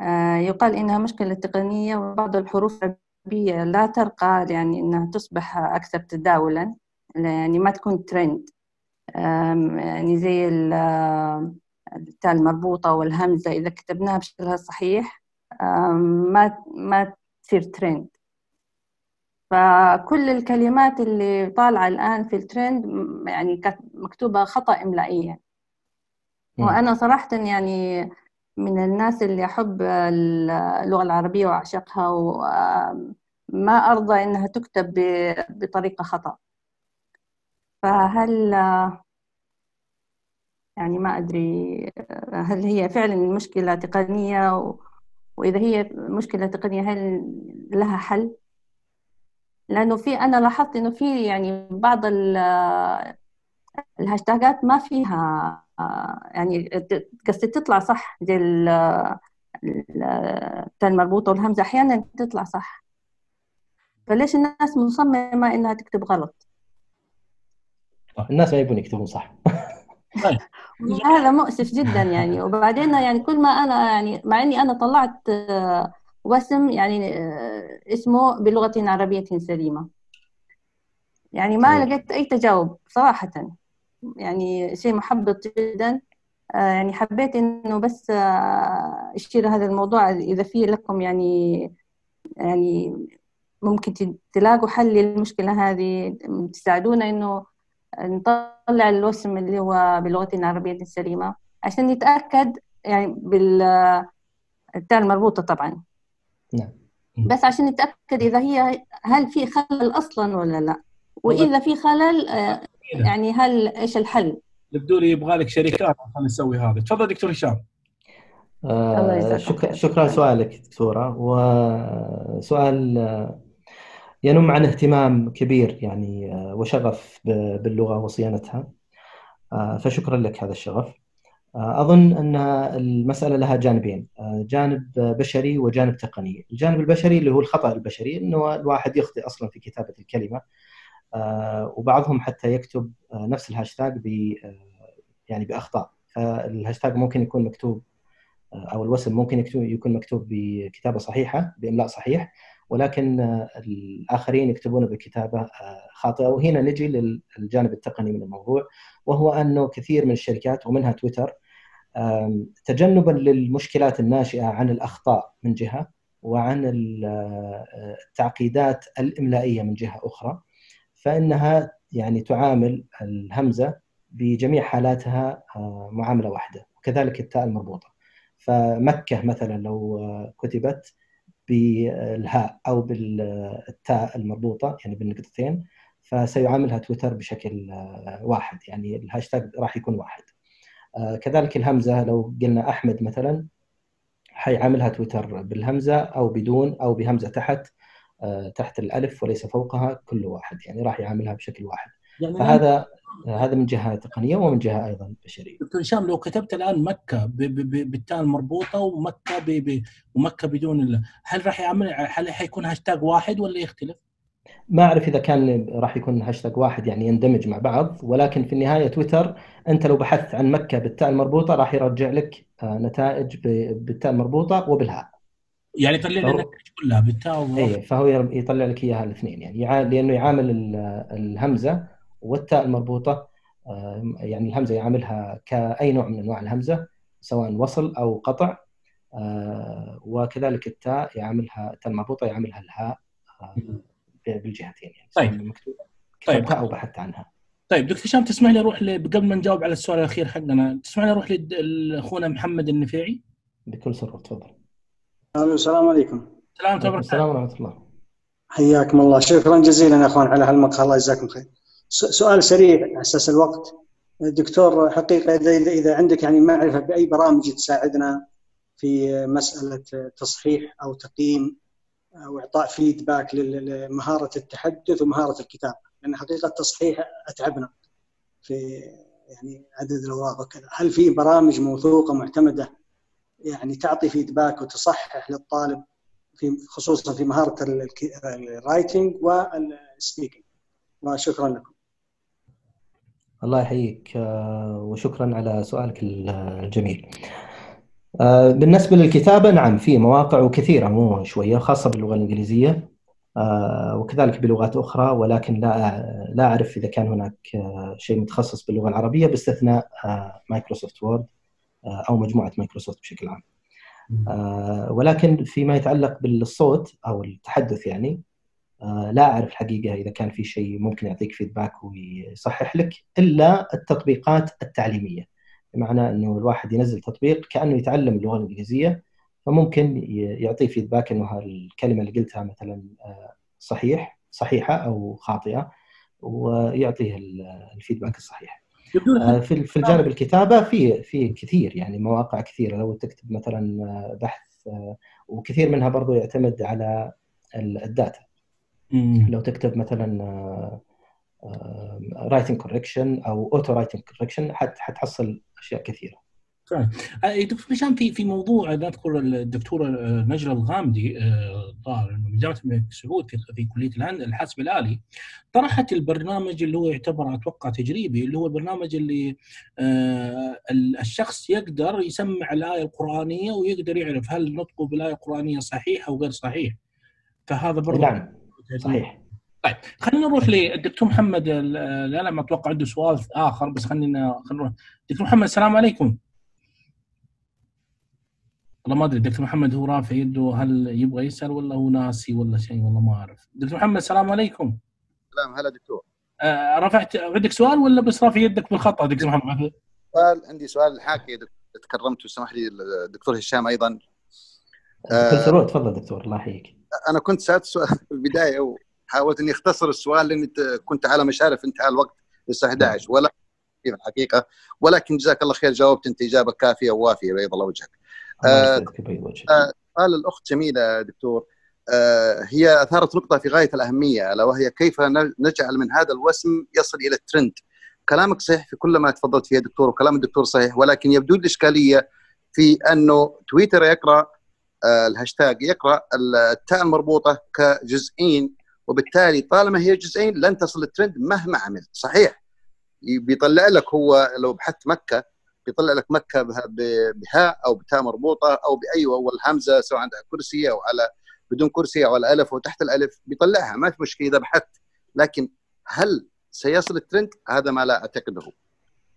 آه يقال إنها مشكلة تقنية وبعض الحروف العربية لا ترقى يعني إنها تصبح أكثر تداولا يعني ما تكون ترند يعني زي التاء المربوطة والهمزة إذا كتبناها بشكلها الصحيح ما ما تصير ترند فكل الكلمات اللي طالعة الآن في الترند يعني كانت مكتوبة خطأ إملائيا. وأنا صراحة يعني من الناس اللي أحب اللغة العربية وأعشقها وما أرضى إنها تكتب بطريقة خطأ فهل يعني ما أدري هل هي فعلا مشكلة تقنية. وإذا هي مشكلة تقنية هل لها حل؟ لأنه في أنا لاحظت إنه في يعني بعض الهاشتاجات ما فيها يعني قصدي تطلع صح زي التاء المربوطة والهمزة أحيانا تطلع صح. فليش الناس مصممة إنها تكتب غلط؟ الناس ما يبون يكتبون صح. طيب. (laughs) هذا مؤسف جدا يعني. وبعدين يعني كل ما أنا يعني مع إني أنا طلعت وسم يعني اسمه بلغة عربية سليمة. يعني ما لقيت أي تجاوب صراحة. يعني شيء محبط جدا. آه، يعني حبيت إنه بس أشير هذا الموضوع. إذا في لكم يعني يعني ممكن تلاقوا حل للمشكلة هذه تساعدونا إنه نطلع الوسم اللي هو بلغتنا العربية السليمة عشان نتأكد يعني بالتاء المربوطة طبعا. نعم. بس عشان نتأكد إذا هي هل في خلل أصلا ولا لا. وإذا في خلل آه، يعني هل إيش الحل؟ يبدو لي يبغى لك شركات عشان نسوي هذا. تفضل دكتور هشام. آه شكرا شكرا سؤالك دكتورة. وسؤال آه، ينم عن اهتمام كبير يعني آه، وشغف باللغة وصيانتها. فشكرا لك هذا الشغف. أظن أن المسألة لها جانبين جانب بشري وجانب تقني. الجانب البشري اللي هو الخطأ البشري إنه الواحد يخطئ أصلا في كتابة الكلمة. وبعضهم حتى يكتب نفس الهاشتاج ب يعني بأخطاء. فالهاشتاج ممكن يكون مكتوب أو الوسم ممكن يكون مكتوب بكتابة صحيحة بإملاء صحيح ولكن الآخرين يكتبون بكتابة آه، خاطئة. وهنا نجي للجانب التقني من الموضوع وهو أنه كثير من الشركات ومنها تويتر تجنبا للمشكلات الناشئة عن الأخطاء من جهة وعن آه، التعقيدات الإملائية من جهة أخرى. فإنها يعني تعامل الهمزة بجميع حالاتها آه، معاملة واحدة وكذلك التاء المربوطة. فمكة مثلا لو كتبت بالهاء أو بالتاء المربوطة يعني بالنقطتين فسيعاملها تويتر بشكل آه، واحد يعني الهاشتاج راح يكون واحد. آه، كذلك الهمزة لو قلنا أحمد مثلا حيعاملها تويتر بالهمزة أو بدون أو بهمزة تحت آه، تحت الألف وليس فوقها كل واحد يعني راح يعاملها بشكل واحد يعني فهذا هذا من جهة تقنية ومن جهة أيضا بشرية. دكتور هشام لو كتبت الآن مكة بالتاء المربوطة ومكة ب ب ومكة بدون ال... هل راح يعمل هل حيكون هاشتاج واحد ولا يختلف؟ ما أعرف إذا كان راح يكون هاشتاج واحد يعني يندمج مع بعض ولكن في النهاية تويتر أنت لو بحثت عن مكة بالتاء المربوطة راح يرجع لك آه، نتائج بالتاء المربوطة وبالهاء. يعني يطلع النتائج كلها بالتاء اي فهو يطلع لك إياها الاثنين يعني. لأنه يعامل الهمزة والتاء المربوطة يعني الهمزة يعاملها كأي نوع من أنواع الهمزة سواء وصل أو قطع آه، وكذلك التاء يعاملها التاء المربوطة يعاملها الهاء آه، بالجهتين يعني. طيب. مكتوب طيب. أو بحثت عنها. طيب دكتور هشام تسمح لي أروح قبل ما نجاوب على السؤال الأخير حقنا تسمح لي أروح لأخونا محمد النفيعي؟ بكل سرور تفضل. السلام عليكم. السلام السلام ورحمة الله. حياكم الله. شكرا جزيلا يا أخوان على هالمقهى. الله يجزاكم خير. سؤال سريع على أساس الوقت. دكتور حقيقة اذا عندك يعني معرفة بأي برامج تساعدنا في مسألة تصحيح أو تقييم أو إعطاء feedback لمهارة التحدث ومهارة الكتابة. لأن حقيقة التصحيح أتعبنا في يعني عدد الأوراق وكذا. هل في برامج موثوقة معتمدة يعني تعطي feedback وتصحح للطالب في خصوصا في مهارة ال writing وال speaking وشكرا لكم. الله يحييك آه، وشكرا على سؤالك الجميل. آه، بالنسبة للكتابة نعم في مواقع وكثيرة مو شوية خاصة باللغة الإنجليزية آه، وكذلك بلغات أخرى ولكن لا لا أعرف إذا كان هناك شيء متخصص باللغة العربية باستثناء Microsoft Word أو مجموعة مايكروسوفت بشكل عام. ولكن فيما يتعلق بالصوت أو التحدث يعني آه، لا أعرف الحقيقة إذا كان في شيء ممكن يعطيك feedback ويصحح لك إلا التطبيقات التعليمية. بمعنى إنه الواحد ينزل تطبيق كأنه يتعلم اللغة الإنجليزية فممكن يعطيه feedback إنه الكلمة اللي قلتها مثلا آه، صحيح صحيحة أو خاطئة ويعطيه ال feedback الصحيح. آه، في في الجانب الكتابة في في كثير يعني مواقع كثيرة. لو تكتب مثلا بحث وكثير منها برضو يعتمد على ال data. لو تكتب مثلا writing correction أو auto writing correction حتحصل أشياء كثيرة. هشام في في موضوع أذكر الدكتورة آه، نجله الغامدي ظاهر إنه من جامعة الملك سعود في, في كلية الحاسب الآلي طرحت البرنامج اللي هو يعتبر أتوقع تجريبي اللي هو البرنامج اللي آه، الشخص يقدر يسمع الآية القرآنية ويقدر يعرف هل نطقه بالايه القرآنية صحيح أو غير صحيح. فهذا برضه نعم صحيح. طيب خلينا نروح للدكتور محمد لا لا ما أتوقع عنده سؤال آخر بس خلينا خلينا نروح. دكتور محمد السلام عليكم. والله ما أدري دكتور محمد هو رافع يده هل يبغى يسأل ولا هو ناسي ولا شيء؟ والله ما أعرف. دكتور محمد السلام عليكم. سلام. هلا دكتور. آه رفعت عندك سؤال ولا بس رافع يدك بالخطأ دكتور محمد؟ سؤال عندي سؤال حاكي تكرمت وسمح لي الدكتور هشام أيضا. آه تفضل دكتور الله يحييك. أنا كنت سألت سؤال في البداية وحاولت إني أختصر السؤال لأني كنت على مشارف انتهاء الوقت للساعه 11 ولا في الحقيقة؟ ولكن جزاك الله خير جاوبت انت إجابة كافية ووافية بيض الله وجهك. آه, آه، الأخت جميلة دكتور آه هي أثارت نقطة في غاية الأهمية ألا وهي كيف نجعل من هذا الوسم يصل إلى الترند. كلامك صحيح في كل ما تفضلت فيه دكتور وكلام الدكتور صحيح ولكن يبدو الإشكالية في أنه تويتر يقرأ آه، الهاشتاج يقرأ التاء المربوطة كجزئين وبالتالي طالما هي جزئين لن تصل الترند مهما عمل صحيح بيطلع لك هو لو بحثت مكة بيطلع لك مكة بهاء أو بتاء مربوطة أو بأي اول همزه سواء عندها كرسي أو على بدون كرسي أو على ألف وتحت الألف بيطلعها ما في مشكلة إذا بحثت. لكن هل سيصل الترند هذا ما لا أعتقده.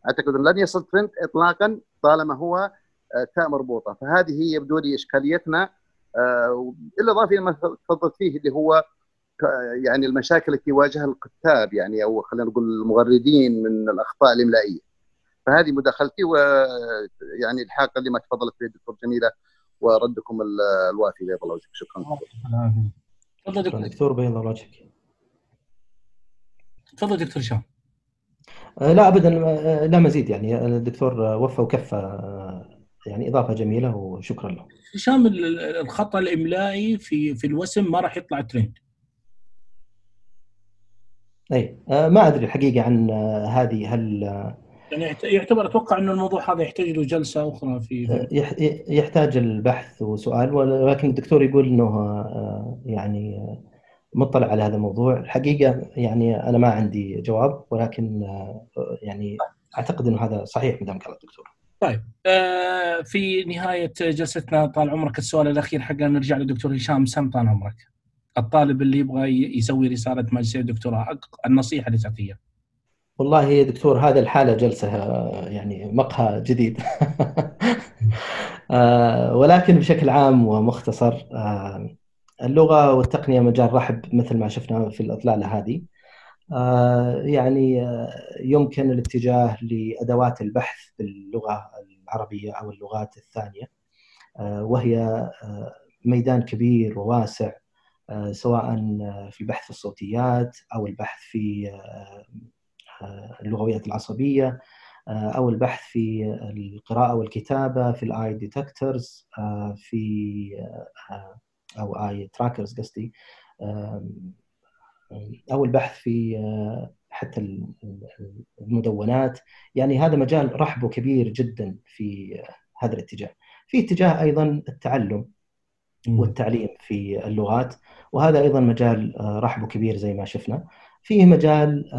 أعتقد انه لن يصل ترند اطلاقا طالما هو تاء مربوطة. فهذه هي يبدو لي إشكاليتنا آه، بالاضافه إلى ما تفضلت فيه اللي هو يعني المشاكل التي يواجهها الكتاب يعني أو خلينا نقول المغردين من الأخطاء الإملائية. فهذه مداخلتي ويعني الحاقة لما تفضلت فيه الدكتور جميلة وردكم الوافي بيض الله وجهك. شكرا. تفضل دكتور. دكتور بيض الله وجهك. تفضل دكتور هشام. آه، لا ابدا آه، لا مزيد يعني. الدكتور وفى وكفى يعني إضافة جميلة وشكرا له. هشام الخطأ الإملائي في في الوسم ما راح يطلع ترند. أي ما أدري الحقيقة عن هذه. هل يعني يعتبر أتوقع إنه الموضوع هذا يحتاج له جلسة أخرى في يحتاج البحث وسؤال ولكن الدكتور يقول إنه يعني مطلع على هذا الموضوع. الحقيقة يعني أنا ما عندي جواب ولكن يعني أعتقد إنه هذا صحيح مدام قال الدكتور طيب آه في نهاية جلستنا طال عمرك السؤال الأخير حقنا نرجع للدكتور هشام سم طال عمرك. الطالب اللي يبغى يسوي رسالة ماجستير دكتوراه النصيحة اللي تعطيها. والله يا دكتور هذا الحالة جلسة يعني مقهى جديد. (laughs) آه ولكن بشكل عام ومختصر آه اللغة والتقنية مجال رحب مثل ما شفنا في الإطلالة هذه. آه، يعني آه، يمكن الاتجاه لأدوات البحث باللغة العربية أو اللغات الثانية. آه، وهي ميدان كبير وواسع سواء في بحث الصوتيات أو البحث في اللغويات العصبية أو البحث في القراءة والكتابة في ال eye detectors في أو eye trackers قصدي أو البحث في آه، حتى المدونات. يعني هذا مجال رحبه كبير جدا في آه، هذا الاتجاه. في اتجاه أيضا التعلم والتعليم في اللغات وهذا أيضا مجال آه، رحبه كبير زي ما شفنا. فيه مجال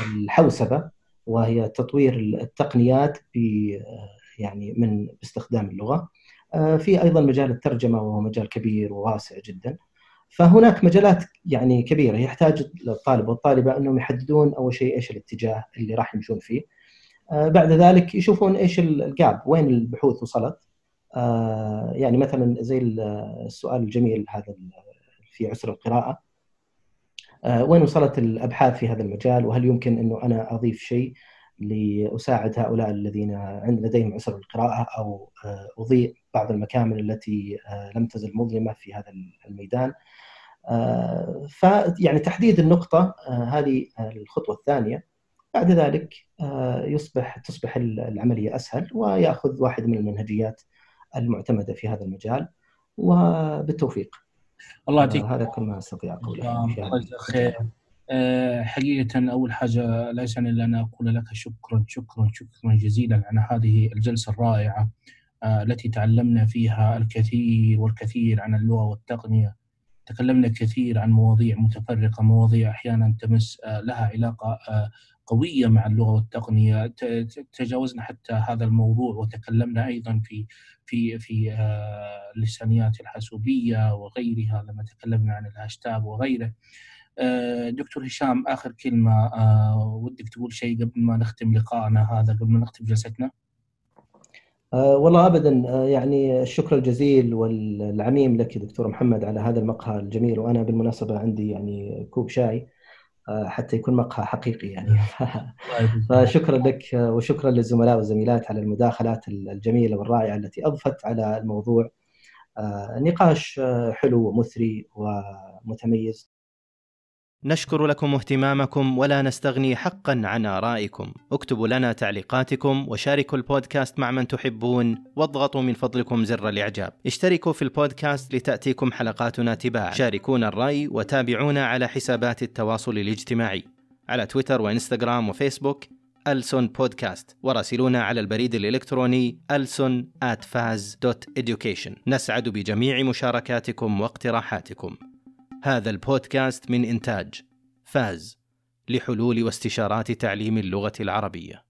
الحوسبة وهي تطوير التقنيات ب يعني من باستخدام اللغة. في أيضا مجال الترجمة وهو مجال كبير وواسع جدا. فهناك مجالات يعني كبيرة يحتاج الطالب والطالبة أنهم يحددون أول شيء إيش الاتجاه اللي راح يمشون فيه. آه، بعد ذلك يشوفون إيش الجاب وين البحوث وصلت. آه، يعني مثلا زي السؤال الجميل هذا في عسر القراءة. آه، وين وصلت الأبحاث في هذا المجال؟ وهل يمكن أنه أنا أضيف شيء لأساعد هؤلاء الذين لديهم عسر القراءة أو أضيء بعض المكامن التي لم تزل مظلمة في هذا الميدان؟ آه، فيعني تحديد النقطة آه، هذه الخطوة الثانية. بعد ذلك آه، يصبح تصبح العملية أسهل ويأخذ واحد من المنهجيات المعتمدة في هذا المجال. وبالتوفيق. الله يعطيك هذا كل ما أستطيع أقوله خير. حقيقة أول حاجة لا يسعني إلا أن أقول لك شكرا شكرا شكرا جزيلا على هذه الجلسة الرائعة التي تعلمنا فيها الكثير والكثير عن اللغة والتقنية. تكلمنا كثير عن مواضيع متفرقة مواضيع أحيانا تمس آه، لها علاقة آه، قوية مع اللغة والتقنية تجاوزنا حتى هذا الموضوع وتكلمنا أيضا في في في آه، اللسانيات الحاسوبية وغيرها لما تكلمنا عن الهاشتاج وغيره. دكتور هشام آخر كلمة ودك تقول شيء قبل ما نختم لقائنا هذا قبل ما نختم جلستنا؟ والله ابدا يعني الشكر الجزيل والعميم لك دكتور محمد على هذا المقهى الجميل وأنا بالمناسبة عندي يعني كوب شاي. حتى يكون مقهى حقيقي يعني. (laughs) فشكرا لك وشكرا للزملاء والزميلات على المداخلات الجميلة والرائعة التي أضفت على الموضوع. أه، نقاش أه، حلو ومثري ومتميز. نشكر لكم اهتمامكم ولا نستغني حقا عن آرائكم. اكتبوا لنا تعليقاتكم وشاركوا البودكاست مع من تحبون واضغطوا من فضلكم زر الإعجاب. اشتركوا في البودكاست لتأتيكم حلقاتنا تباعا. شاركونا الرأي وتابعونا على حسابات التواصل الاجتماعي. على تويتر وإنستغرام وفيسبوك ألسون بودكاست. وراسلونا على البريد الإلكتروني ألسون education. نسعد بجميع مشاركاتكم واقتراحاتكم. هذا البودكاست من إنتاج فاز لحلول واستشارات تعليم اللغة العربية.